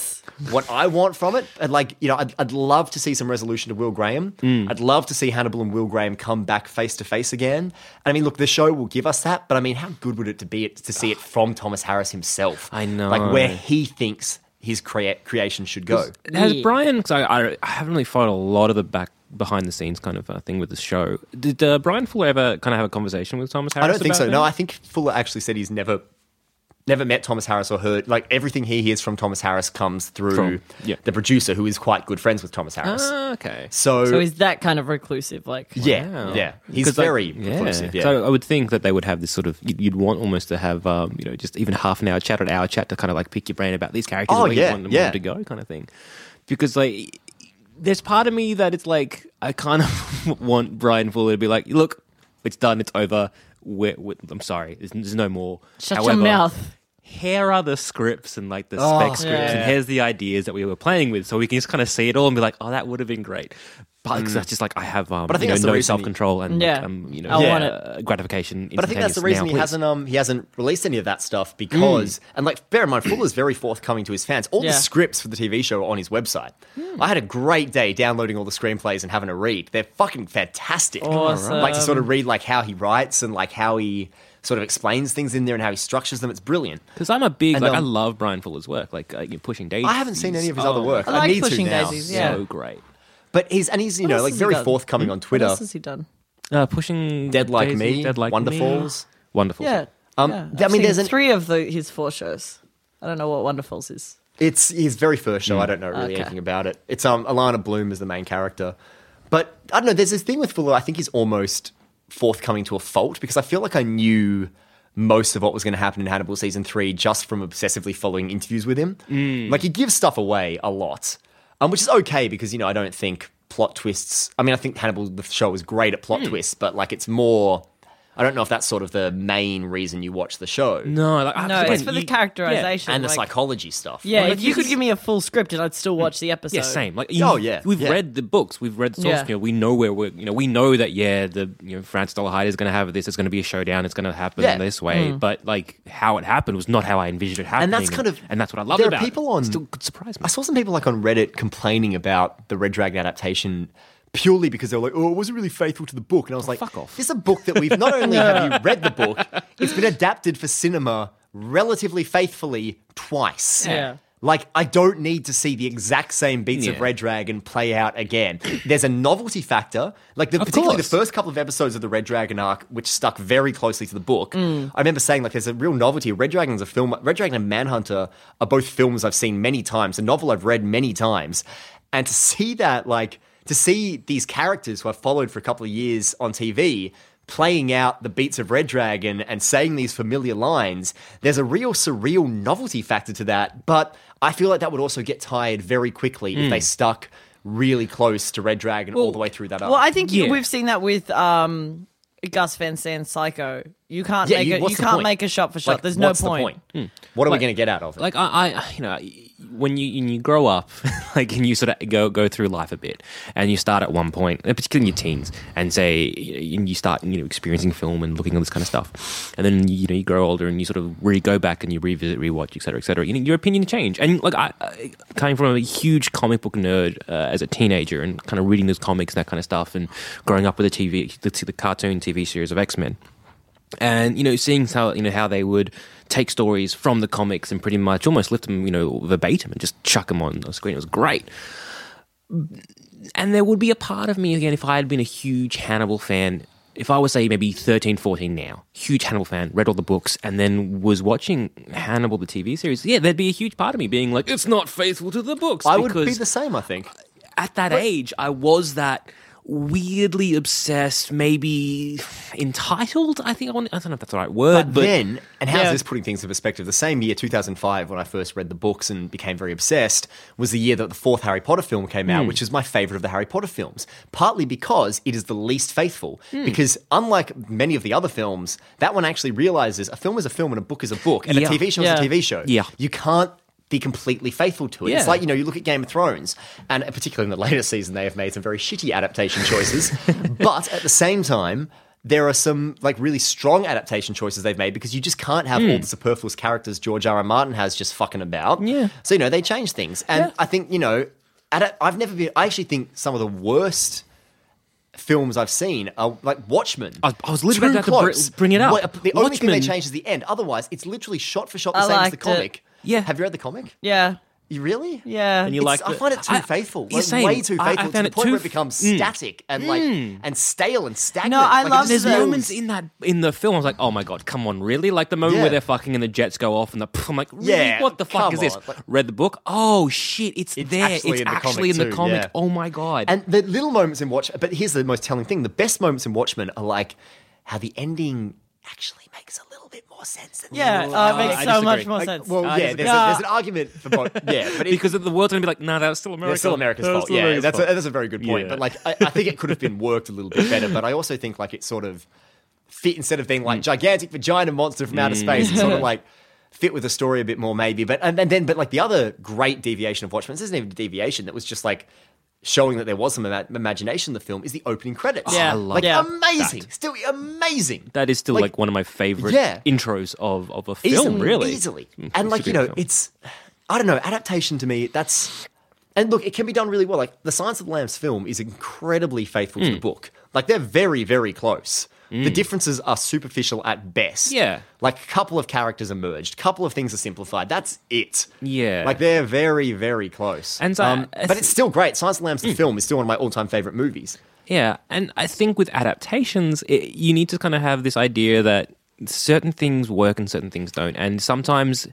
what I want from it. And like, you know, I'd, I'd love to see some resolution to Will Graham. Mm. I'd love to see Hannibal and Will Graham come back face to face again. And I mean, look, the show will give us that, but I mean, how good would it to be it to see it from Thomas Harris himself? I know. like where he thinks his crea- creation should go. Has Yeah. Brian? Because I, I, haven't really followed a lot of the back behind the scenes kind of uh, thing with the show. Did uh, Brian Fuller ever kind of have a conversation with Thomas Harris? I don't think so. that? No, I think Fuller actually said he's never never met Thomas Harris or heard like everything he hears from Thomas Harris comes through From- yeah. the producer who is quite good friends with Thomas Harris. Ah, okay. so, So he's that kind of reclusive, like yeah, Wow. yeah. He's 'Cause, like, very reclusive, yeah. So I would think that they would have this sort of you'd, you'd want almost to have um, you know just even half an hour chat or an hour chat to kind of like pick your brain about these characters Oh, and where yeah, you want them yeah. to go kind of thing. Because like there's part of me that it's like I kind of want Brian Fuller to be like, look, it's done, it's over. We're, we I'm sorry, there's, there's no more. shut your mouth. Here are the scripts and like the Oh, spec scripts, yeah. and here's the ideas that we were playing with, so we can just kind of see it all and be like, "Oh, that would have been great." But 'cause that's just like I have, um, But I think you that's know, the no reason self control and Yeah. like, um, you know, I want uh, gratification. But I think that's the reason now, he please. hasn't um he hasn't released any of that stuff because and like bear in mind Fuller's very forthcoming to his fans. All Yeah. the scripts for the TV show are on his website. I had a great day downloading all the screenplays and having a read. They're fucking fantastic. Awesome. Like to sort of read like how he writes and like how he sort of explains things in there and how he structures them. It's brilliant. Because I'm a big And, like I um, love Brian Fuller's work. Like uh, you're pushing daisies. I haven't seen any of his Oh, other work. I I, like need Pushing to now. Daisies, yeah. So great. But he's and he's you What know like very forthcoming on Twitter. What else has he done? Uh, pushing Dead Like Daisies, Me, Dead like Wonderfalls. Me. Wonderful. Yeah. Um, yeah. I mean, there's an- three of the, his four shows. I don't know what Wonderfalls is. It's his very first show. I don't know really Okay. anything about it. It's um Alana Bloom is the main character, but I don't know. There's this thing with Fuller. I think he's almost forthcoming to a fault because I feel like I knew most of what was going to happen in Hannibal season three just from obsessively following interviews with him. Like he gives stuff away a lot, um, which is okay because you know I don't think plot twists. I mean, I think Hannibal the show is great at plot twists, but like it's more. I don't know if that's sort of the main reason you watch the show. No, like, I- No, again, it's for the you- characterization. And the like- psychology stuff. Yeah, Like, if you could give me a full script and I'd still watch the episode. Yeah, same. Like, you, Oh, yeah, we've yeah. read the books, we've read the source Yeah. material. We know where we're, you know, we know that yeah, the you know Francis Dolarhyde is going to have this. It's going to be a showdown. It's going to happen Yeah. this way. Hmm. But like how it happened was not how I envisioned it happening. And that's kind of- and that's what I love there are about people it. on- It still could surprise me. I saw some people like on Reddit complaining about the Red Dragon adaptation purely because they were like, "Oh, it wasn't really faithful to the book," and I was like, fuck off. This is a book that we've not only have you read the book, it's been adapted for cinema relatively faithfully twice. Yeah. Like, I don't need to see the exact same beats of Red Dragon play out again. There's a novelty factor. Like, the, particularly course. the first couple of episodes of the Red Dragon arc, which stuck very closely to the book. Mm. I remember saying, like, there's a real novelty. Red Dragon's a film. Red Dragon and Manhunter are both films I've seen many times, a novel I've read many times. And to see that, like, to see these characters who I've followed for a couple of years on TV playing out the beats of Red Dragon and saying these familiar lines, there's a real surreal novelty factor to that. But I feel like that would also get tired very quickly if they stuck really close to Red Dragon all the way through that arc. Well, I think Yeah. we've seen that with um, Gus Van Sant's Psycho. You can't Yeah, make you- a, you can't point? make a shot for shot. Like, There's no what's the point. What are we going to get out of it? like I, I you know when you when you grow up like and you sort of go go through life a bit and you start at one point particularly in your teens and say you you start you know experiencing film and looking at this kind of stuff and then you know you grow older and you sort of re go back and you revisit rewatch etc etc you know your opinion change. And like I, I coming from a huge comic book nerd uh, as a teenager and kind of reading those comics and that kind of stuff and growing up with the TV the, the cartoon TV series of X Men and you know seeing how you know how they would take stories from the comics and pretty much almost lift them you know verbatim and just chuck them on the screen it was great and there would be a part of me again if i had been a huge hannibal fan if i was say maybe 13 14 now huge hannibal fan read all the books and then was watching hannibal the tv series yeah there'd be a huge part of me being like it's not faithful to the books I would be the same, I think. at that age, I was that weirdly obsessed, maybe entitled. I think I, want, I don't know if that's the right word, But, but, then, and how's Yeah. this putting things in perspective? The same year, 2005, when I first read the books and became very obsessed, was the year that the fourth Harry Potter film came out, which is my favorite of the Harry Potter films. Partly because it is the least faithful. Hmm. Because unlike many of the other films, that one actually realizes a film is a film and a book is a book, and Yeah. a TV show Yeah. is a TV show. Yeah. You can't be completely faithful to it. It's like, you know, you look at Game of Thrones, and particularly in the later season, they have made some very shitty adaptation choices. but at the same time, there are some like really strong adaptation choices they've made because you just can't have all hmm. the superfluous characters George R. R. Martin has just fucking about. Yeah. So you know they change things, and I think you know, I've never been. I actually think some of the worst films I've seen are like Watchmen. I- I was literally about to br- bring it up. Well, The only thing they Watchmen- changed is the end. Otherwise, it's literally shot for shot the I same as the comic. it. Comic. Yeah. Have you read the comic? Yeah. You really? Yeah. And you It's- like I find it too I- faithful. Yeah, Like, same. way too I- I faithful to the it point too where it becomes Mm. static and like and stale and stagnant. No, I Like, it love There's feels- moments in that in the film. I was like, oh my god, come on, really? Like the moment Yeah. where they're fucking and the jets go off and the I'm like, really? Yeah, what the fuck come is this? Like- Read the book. Oh shit, it's, It's there. actually it's in the actually comic in the too, comic. yeah. Oh my god. And the little moments in Watch, but here's the most telling thing: the best moments in Watchmen are like how the ending actually makes a little bit more sense than the Yeah, little- uh, it makes I so much more Like, sense. Well, I yeah, disagree. there's, a, there's an argument for both. Yeah, but it, because the world's gonna be like, no, that's still America. It's still America's That's fault. still Yeah, America's that's a, that's a very good point. Yeah. But like, I, I think it could have been worked a little bit better. But I also think like it sort of fit instead of being Mm. like gigantic vagina monster from outer space. It sort of like fit with the story a bit more, maybe. But and, and then, but like the other great deviation of Watchmen, this isn't even a deviation. That was just like. Showing that there was some ima- imagination in the film is the opening credits. Yeah, I love like Yeah. amazing, still amazing. That is still Like- like, one of my favorite Yeah. intros of, of a film, easily, really. easily. Mm, And like you know, film. it's I don't know adaptation to me. That's and look, it can be done really well. Like the Silence of the Lambs film is incredibly faithful Mm. to the book. Like they're very, very close. The mm. differences are superficial at best. Yeah. like a couple of characters emerged, A couple of things are simplified. That's it. Yeah. like they're very, very close. Um, And so I- I but it's still great. Silence of the Lambs, the mm. film, is still one of my all-time favorite movies. Yeah, and I think with adaptations, it, you need to kind of have this idea that certain things work and certain things don't, and sometimes.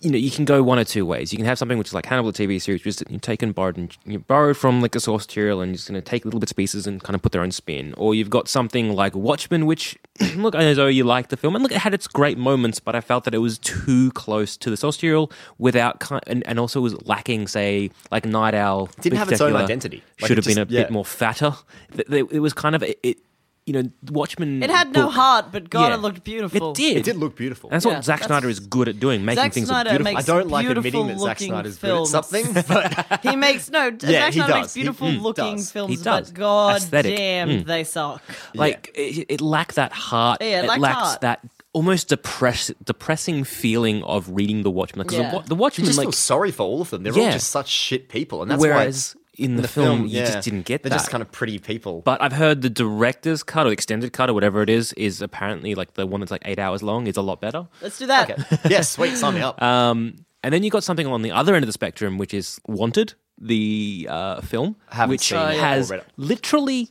You know, you can go one or two ways. You can have something which is like Hannibal the TV series, just you take and borrowed and you borrowed from like a source material, and you're just going to take little bits pieces and kind of put their own spin. Or you've got something like Watchmen, which look, I know you liked the film, and look, it had its great moments, but I felt that it was too close to the source material without kind, and, and also was lacking, say, like Night Owl. Didn't have its own identity. Like, should it have been a yeah. bit more fatter. It was kind of it. it you know, Watchmen. It had no book- heart, but God, Yeah. it looked beautiful. It did. It did look beautiful. And that's Yeah, what Zack that's- Snyder is good at doing, making Zack things Snyder look beautiful. makes I don't like admitting that beautiful Zack looking Snyder's films. good at something, but He makes no. Yeah, Zack he Snyder does. makes He- beautiful mm, looking does. films, He does. but God Aesthetic. damn, Mm. they suck. Like it, it lacked that heart. Yeah, it it lacked lacks heart. that almost depress, depressing feeling of reading the Watchmen. Because Yeah. the, Wa- the you Watchmen, just like, feel sorry for all of them. They're all Yeah. just such shit people, and that's why. whereas why in the, film, you just didn't get that. They're that. just kind of pretty people. But I've heard the director's cut or extended cut or whatever it is is apparently like the one that's like eight hours long is a lot better. Let's do that. okay. yes, sweet, sign me up. Um, and then you got something on the other end of the spectrum, which is Wanted, the uh, film, which seen has literally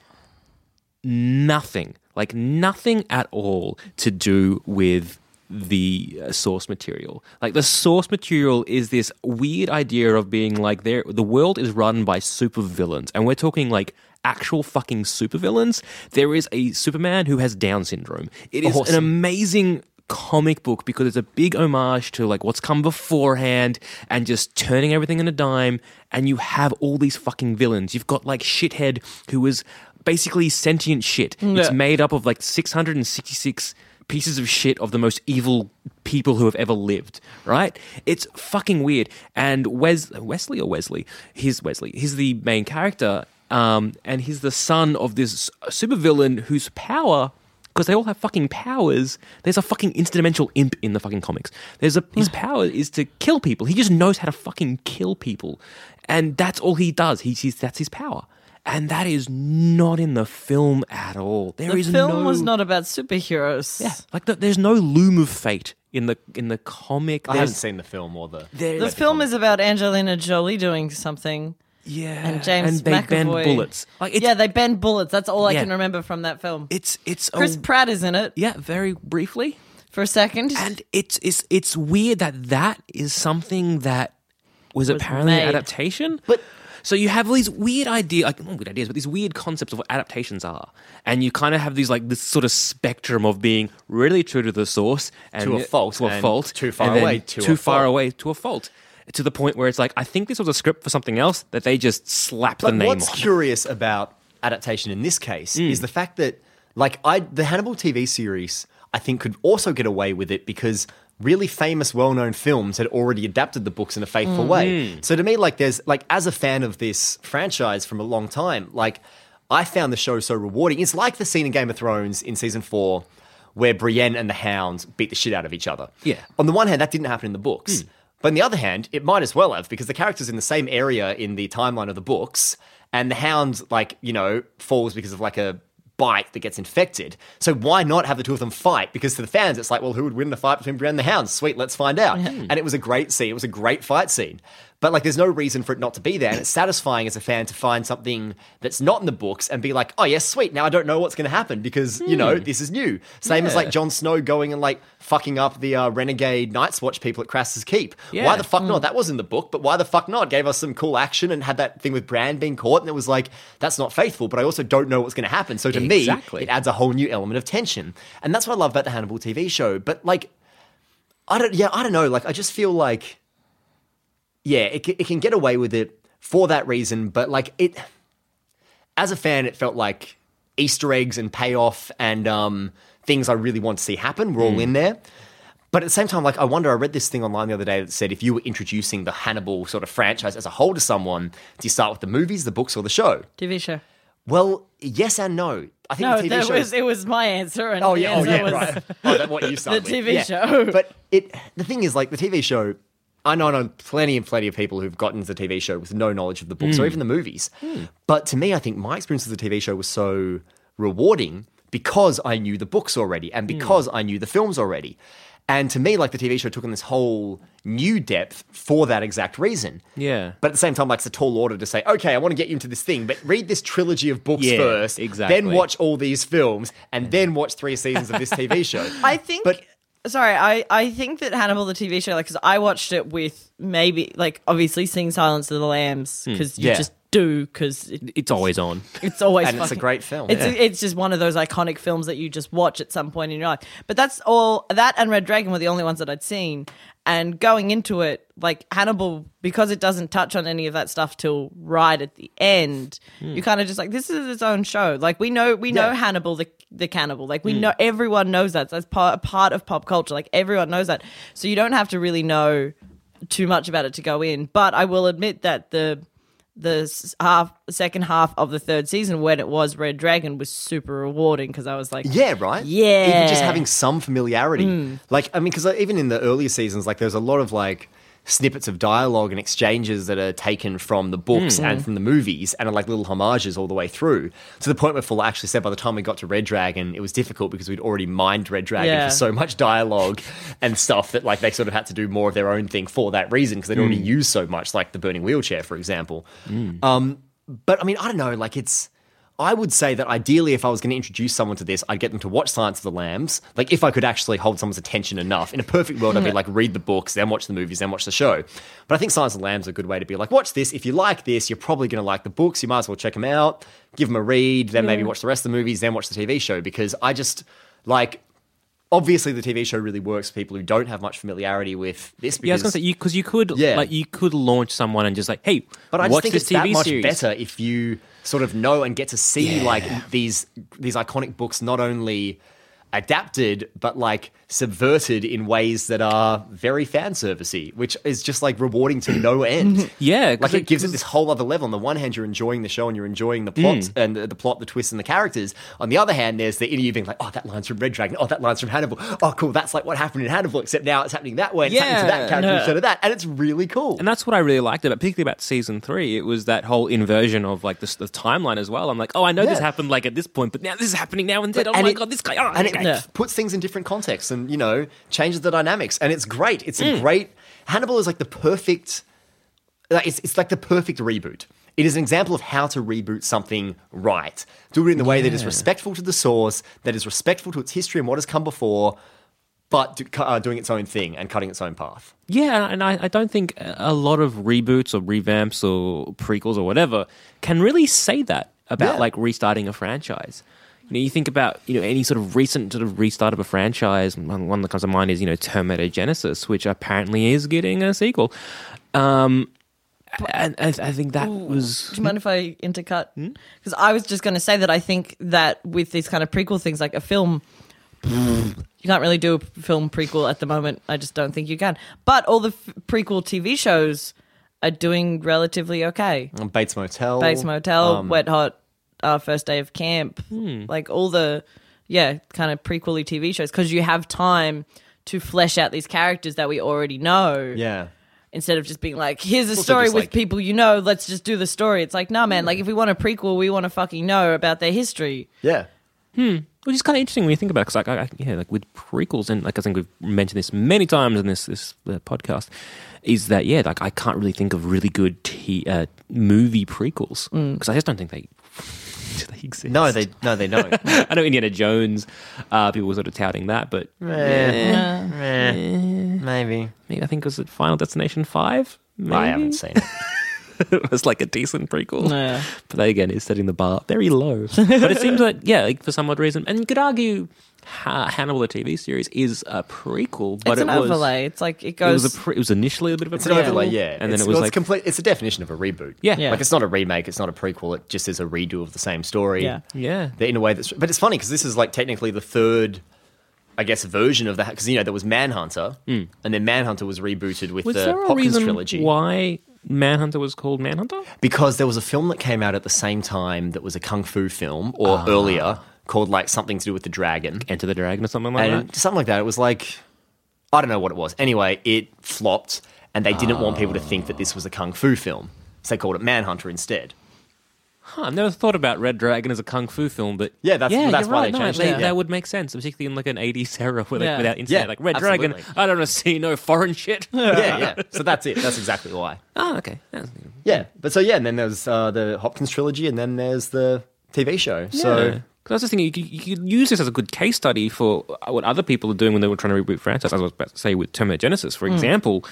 nothing, like nothing at all to do with the uh, source material. Like the source material is this weird idea of being like there the world is run by supervillains and we're talking like actual fucking supervillains. There is a Superman who has down syndrome. It is an amazing comic book because it's a big homage to like what's come beforehand and just turning everything on a dime and you have all these fucking villains. You've got like shithead who is basically sentient shit. It's made up of like 666 pieces of shit of the most evil people who have ever lived, right? It's fucking weird. And Wes Wesley or Wesley, he's Wesley. He's the main character, um, and he's the son of this supervillain whose power. Because they all have fucking powers. There's a fucking interdimensional imp in the fucking comics. There's a his power is to kill people. He just knows how to fucking kill people, and that's all he does. He's, he's that's his power, and that is not in the film at all. There The is film no, was not about superheroes. yeah, like the, there's no loom of fate in the in the comic. I haven't seen the film or the. there- The film is about Angelina Jolie doing something. yeah, And James and they McAvoy. bend bullets. Like it's, yeah, they bend bullets. That's all I Yeah. can remember from that film. it's it's Chris a, Pratt is in it yeah, very briefly, for a second. and it's it's it's weird that that is something that was, Was apparently an adaptation, but. So you have all these weird idea, like not weird ideas, but these weird concepts of what adaptations are, and you kind of have these like this sort of spectrum of being really true to the source and To a fault, to a fault, too far away to too a far fault. away to a fault, to the point where it's like I think this was a script for something else that they just slapped the name what's on. curious about adaptation in this case Mm. is the fact that, like, I the Hannibal TV series, I think could also get away with it because really famous, well-known films had already adapted the books in a faithful way. Mm-hmm. So to me, like, there's like as a fan of this franchise from a long time, like, I found the show so rewarding. It's like the scene in Game of Thrones in season four. Where Brienne and the Hound beat the shit out of each other. Yeah. On the one hand, that didn't happen in the books. But on the other hand, it might as well have because the character's in the same area in the timeline of the books, and the Hound, like, you know, falls because of like a bite that gets infected. So why not have the two of them fight? Because to the fans, it's like, well, who would win the fight between Brienne and the Hounds? Sweet, let's find out. Hmm. And it was a great scene. It was a great fight scene. But like, there's no reason for it not to be there, and it's satisfying as a fan to find something that's not in the books and be like, "Oh yes, sweet. Now I don't know what's going to happen because you know this is new." Same as like Jon Snow going and like fucking up the uh, renegade Night's Watch people at Craster's Keep. Yeah. Why the fuck not? That was in the book, but why the fuck not? Gave us some cool action and had that thing with Bran being caught, and it was like that's not faithful. But I also don't know what's going to happen. So to Exactly. me, it adds a whole new element of tension, and that's what I love about the Hannibal TV show. But like, I don't, yeah, I don't know. Like, I just feel like, yeah, it, it can get away with it for that reason, but like it, as a fan, it felt like Easter eggs and payoff and um, things I really want to see happen were all in there. But at the same time, like I wonder, I read this thing online the other day that said if you were introducing the Hannibal sort of franchise as a whole to someone, do you start with the movies, the books, or the show? TV show. Well, yes and no. I think No, the TV that show was it was my answer. And Oh the yeah, oh yeah, was, right. Oh, that's what you started The with. TV Yeah. show. But it, the thing is, like the TV show, I know, I know plenty and plenty of people who've gotten into the TV show with no knowledge of the books or hmm. even the movies. Hmm. But to me, I think my experience with the TV show was so rewarding because I knew the books already and hmm. because I knew the films already. And to me, like the TV show took on this whole new depth for that exact reason. Yeah. But at the same time, like it's a tall order to say, okay, I want to get you into this thing, but read this trilogy of books Yeah, first, exactly. then watch all these films, and then watch three seasons of this TV show. I think. But- sorry, I I think that Hannibal the TV show, like, because I watched it with maybe like obviously seeing Silence of the Lambs because you Hmm. Yeah. just do because it, It's always on. it's always And it's a great film. It's Yeah. it's just one of those iconic films that you just watch at some point in your life. But that's all. That and Red Dragon were the only ones that I'd seen. And going into it, like Hannibal, because it doesn't touch on any of that stuff till right at the end, you hmm. kind of just like this is its own show. Like we know we know Yeah. Hannibal the the cannibal. Like we hmm. know everyone knows that. That's part part of pop culture. Like everyone knows that. So you don't have to really know too much about it to go in. But I will admit that the the half second half of the third season when it was Red Dragon was super rewarding because I was like, Yeah, right. Yeah. Even just having some familiarity. Mm. Like, I mean, because even in the earlier seasons, like, there's a lot of like snippets of dialogue and exchanges that are taken from the books Hmm. and from the movies, and are like little homages all the way through. To the point where Fuller actually said by the time we got to Red Dragon, it was difficult because we'd already mined Red Dragon Yeah. for so much dialogue and stuff that like they sort of had to do more of their own thing for that reason because they'd already used so much, like the burning wheelchair, for example. Um, but I mean, I don't know. Like, it's. I would say that ideally, if I was going to introduce someone to this, I'd get them to watch Silence of the Lambs. Like, if I could actually hold someone's attention enough. In a perfect world, I'd be like, read the books, then watch the movies, then watch the show. But I think Silence of the Lambs is a good way to be like, watch this. If you like this, you're probably going to like the books. You might as well check them out, give them a read, then maybe watch the rest of the movies, then watch the TV show. Because I just like. Obviously, the TV show really works for people who don't have much familiarity with this. Because, Yeah, I was gonna say you because you could Yeah. like you could launch someone and just like, hey, But I just watch think this it's TV that much series. better if you sort of know and get to see like these these iconic books not only adapted but like subverted in ways that are very fan servicey, which is just like rewarding to no end. yeah like it it- gives it this whole other level. On the one hand, you're enjoying the show and you're enjoying the plot Mm. and the, the plot, the twists, and the characters. On the other hand, there's the inner you being like, oh, that line's from Red Dragon. Oh, that line's from Hannibal. Oh, cool. That's like what happened in Hannibal, except now it's happening that way. And It's happening to that character instead of that, and it's really cool. And that's what I really liked about, particularly about season three. It was that whole inversion of like the, the timeline as well. I'm like, oh, I know this happened like at this point, but now this is happening now and then. Oh and my it- god, this guy! Oh, and it okay. puts things in different contexts and you know changes the dynamics and it's great it's Mm. a great hannibal is like the perfect it's, it's like the perfect reboot it is an example of how to reboot something right do it in the way that is respectful to the source that is respectful to its history and what has come before but do, uh, doing its own thing and cutting its own path Yeah, and I, I don't think a lot of reboots or revamps or prequels or whatever can really say that about Yeah. like restarting a franchise. You know, you think about you know any sort of recent sort of restart of a franchise. One one that comes to mind is you know Terminator Genisys, which apparently is getting a sequel. Um, and I, I think that was Do you mind if I intercut? Hmm? Because I was just going to say that I think that with these kind of prequel things, like a film, you can't really do a film prequel at the moment. I just don't think you can. But all the f- prequel TV shows are doing relatively okay. Bates motel Bates Motel, um, Wet Hot, uh, First Day of Camp, Hmm. like all the yeah kind of prequely TV shows because you have time to flesh out these characters that we already know yeah instead of just being like, here's a Also story with like- people you know, let's just do the story. It's like, nah, man, like if we want a prequel, we want to fucking know about their history. yeah Hmm. which is kind of interesting when you think about it. Because like, I, I, yeah, like with prequels, and like I think we've mentioned this many times in this this uh, podcast, is that yeah, like I can't really think of really good t- uh, movie prequels because I just don't think they. Do they exist. No, they no they don't. I know Indiana Jones. Uh, people were sort of touting that, but Eh, maybe. maybe I think it was it Final Destination Five. Maybe? I haven't seen it. it was like a decent prequel. Yeah. But that again is setting the bar very low. but it seems like, yeah, like for some odd reason, and you could argue ha- Hannibal, the TV series, is a prequel, but it's it an was. overlay. It's like it It goes. was, a pre- it was initially a bit of a It's an overlay, yeah. and then it was well, like it's complete. It's a definition of a reboot. Yeah. Yeah. like it's not a remake. It's not a prequel. It just is a redo of the same story. Yeah. yeah, in a way that's. But it's funny because this is like technically the third, I guess, version of that. Because you know there was Manhunter, hmm. and then Manhunter was rebooted with. Was the there a Hopkins trilogy. why Manhunter was called Manhunter? Because there was a film that came out at the same time that was a kung fu film, or Ah. earlier, called like something to do with the dragon. Enter the Dragon or something like and that. something like that. It was like I don't know what it was. Anyway, it flopped, and they didn't want people to think that this was a kung fu film, so they called it Manhunter instead. Huh, I've never thought about Red Dragon as a kung fu film, but Yeah, that's- yeah, that's you're why right. they no, changed they- it, yeah. That would make sense, particularly in like an 80s era where, like, Yeah. without internet. Yeah, like Red Dragon, absolutely. I don't want to see no foreign shit. yeah, yeah. So that's it. That's exactly why. oh, okay. That's- Yeah, but so yeah, and then there's uh, the Hopkins trilogy, and then there's the TV show. So Yeah. 'Cause I was just thinking, you could, you could use this as a good case study for what other people are doing when they were trying to reboot franchise. As I was about to say with Terminator Genisys, for example,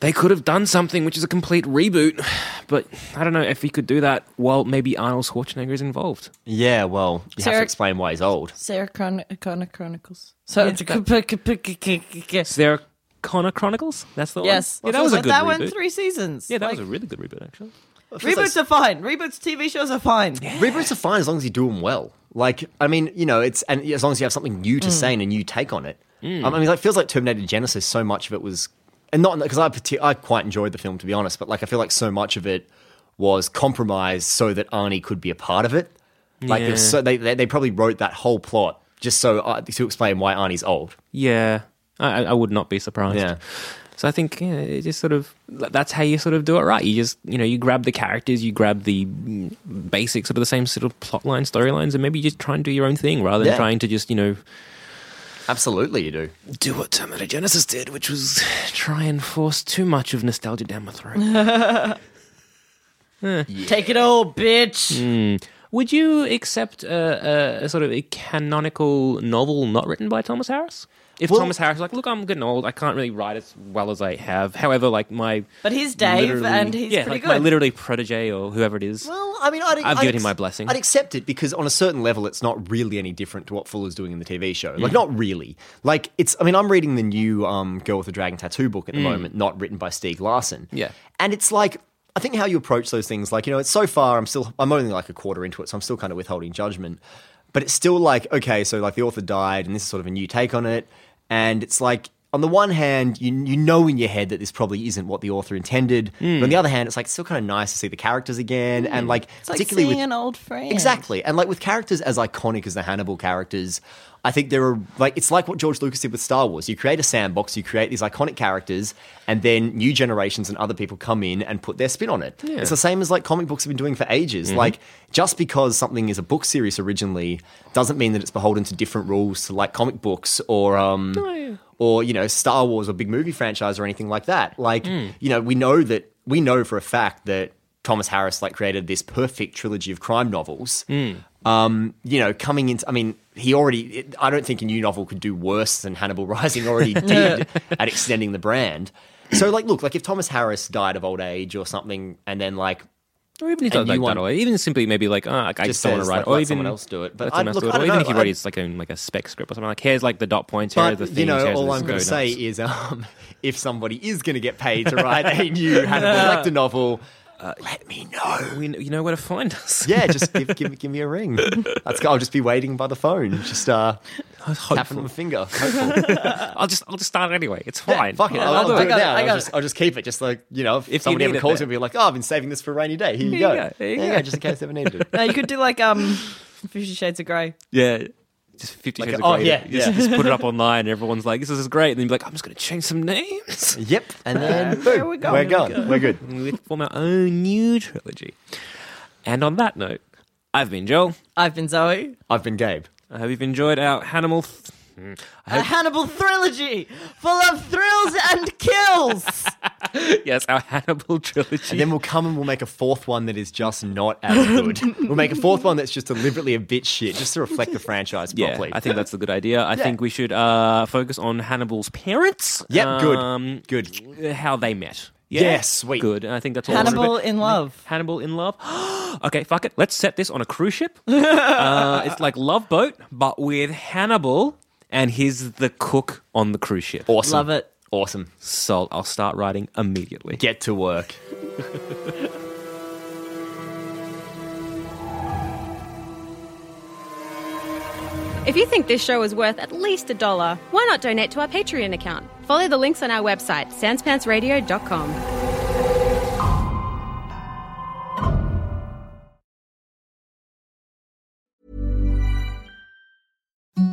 they could have done something which is a complete reboot, but I don't know if he could do that while maybe Arnold Schwarzenegger is involved. yeah, well, you have to explain why he's old. Sarah Chron- Connor Chronicles. So it's Is there Connor Chronicles? That's the yes, one. Yeah, that was a good that reboot. went three seasons. yeah, that Like, was a really good reboot actually. reboots are fine. Reboots TV shows are fine. Reboots are fine as long as you do them well. Like, I mean, you know, it's and as long as you have something new to say and a new take on it. Um, I mean, like, it feels like Terminator Genisys. So much of it was, and not because I partic- I quite enjoyed the film to be honest, but like I feel like so much of it was compromised so that Arnie could be a part of it. Like, it Yeah. so they, they they probably wrote that whole plot just so uh, to explain why Arnie's old. Yeah, I, I- would not be surprised. Yeah. So I think yeah, it just sort of that's how you sort of do it right. You just you know you grab the characters, you grab the basic sort of the same sort of plot line, storylines, and maybe you just try and do your own thing rather than Yeah. trying to just you know Absolutely, you do. do what Terminator Genisys did, which was try and force too much of nostalgia down my throat. Take it all, bitch. Hmm. Would you accept a, a, a sort of a canonical novel not written by Thomas Harris? If Well- Thomas Harris is like, look, I'm getting old, I can't really write as well as I have. However, like my But he's Dave, and he's yeah, pretty like my literally protege or whoever it is. Well, I mean, I'd, I've I'd given him my blessing. I'd accept it because on a certain level, it's not really any different to what Fuller's doing in the TV show. Like, not really. Like, it's. I mean, I'm reading the new um, Girl with the Dragon Tattoo book at the moment, not written by Stieg Larsson. Yeah. and it's like. I think how you approach those things, like you know, it's so far. I'm still, I'm only like a quarter into it, so I'm still kind of withholding judgment. But it's still like, okay, so like the author died, and this is sort of a new take on it, and it's like, on the one hand, you you know in your head that this probably isn't what the author intended, but on hmm. the other hand, it's like still kind of nice to see the characters again, hmm. and like It's like particularly seeing with an old friend. Exactly. And like with characters as iconic as the Hannibal characters, I think there are like it's like what George Lucas did with Star Wars. You create a sandbox, you create these iconic characters, and then new generations and other people come in and put their spin on it. It's the same as like comic books have been doing for ages. Mm-hmm. Like just because something is a book series originally doesn't mean that it's beholden to different rules to like comic books or um oh, or you know Star Wars or big movie franchise or anything like that. Like you know we know that we know for a fact that Thomas Harris like created this perfect trilogy of crime novels. Um, you know, coming into, I mean, he already. It, I don't think a new novel could do worse than Hannibal Rising already did at extending the brand. So, like, look, like if Thomas Harris died of old age or something, and then like Or even if And like you that, or even simply maybe like, oh, like, I Just don't want to write, like, it. or let even someone else do it. But I- someone look, it. Or don't even know. if he I- writes like a like a spec script or something. Like, here's like the dot points. Here are But the themes. you know, all I'm going to say is, um, if somebody is going to get paid to write a new Hannibal Lecter novel, let me know. we, you know where to find us. Yeah, just give, give, me- give me a ring. That's I'll just be waiting by the phone, just uh, tapping my finger. Hopeful. I'll just I'll just start it anyway. It's Yeah, fine. fuck it. I'll, I'll, do do it. it now. I I'll just. I'll just keep it. Just like you know, if, If you somebody need ever it calls there. me and be like, "Oh, I've been saving this for a rainy day. Here you There go. you go, there you There go. go, just in case I ever needed it." No, you could do like um, Fifty Shades of Grey. Yeah. Just Fifty Like Shades a- of oh, Grey. yeah, Just, yeah. just put it up online, and everyone's like, "This is great." And then you're like, "I'm just going to change some names." Yep, and then there boom, we go. we're There we gone. We're good. And we form our own new trilogy. And on that note, I've been Joel. I've been Zoe. I've been Gabe. I hope you've enjoyed our Hannibal. Th- Hmm. I A hope- Hannibal trilogy full of thrills and kills. yes, our Hannibal trilogy. And then we'll come and we'll make a fourth one that is just not as good. we'll make a fourth one that's just deliberately a bit shit, just to reflect the franchise yeah, properly. I think that's a good idea. I think we should uh, focus on Hannibal's parents. Yep, good, Um, good. How they met. Yes, sweet. Good. I think that's all. Hannibal in love. Hannibal in love. okay, fuck it. Let's set this on a cruise ship. uh, it's like Love Boat, but with Hannibal, and he's the cook on the cruise ship. Awesome. Love it. Awesome. So I'll start writing immediately. Get to work. If you think this show is worth at least a dollar, why not donate to our Patreon account? Follow the links on our website, sanspantsradio.com.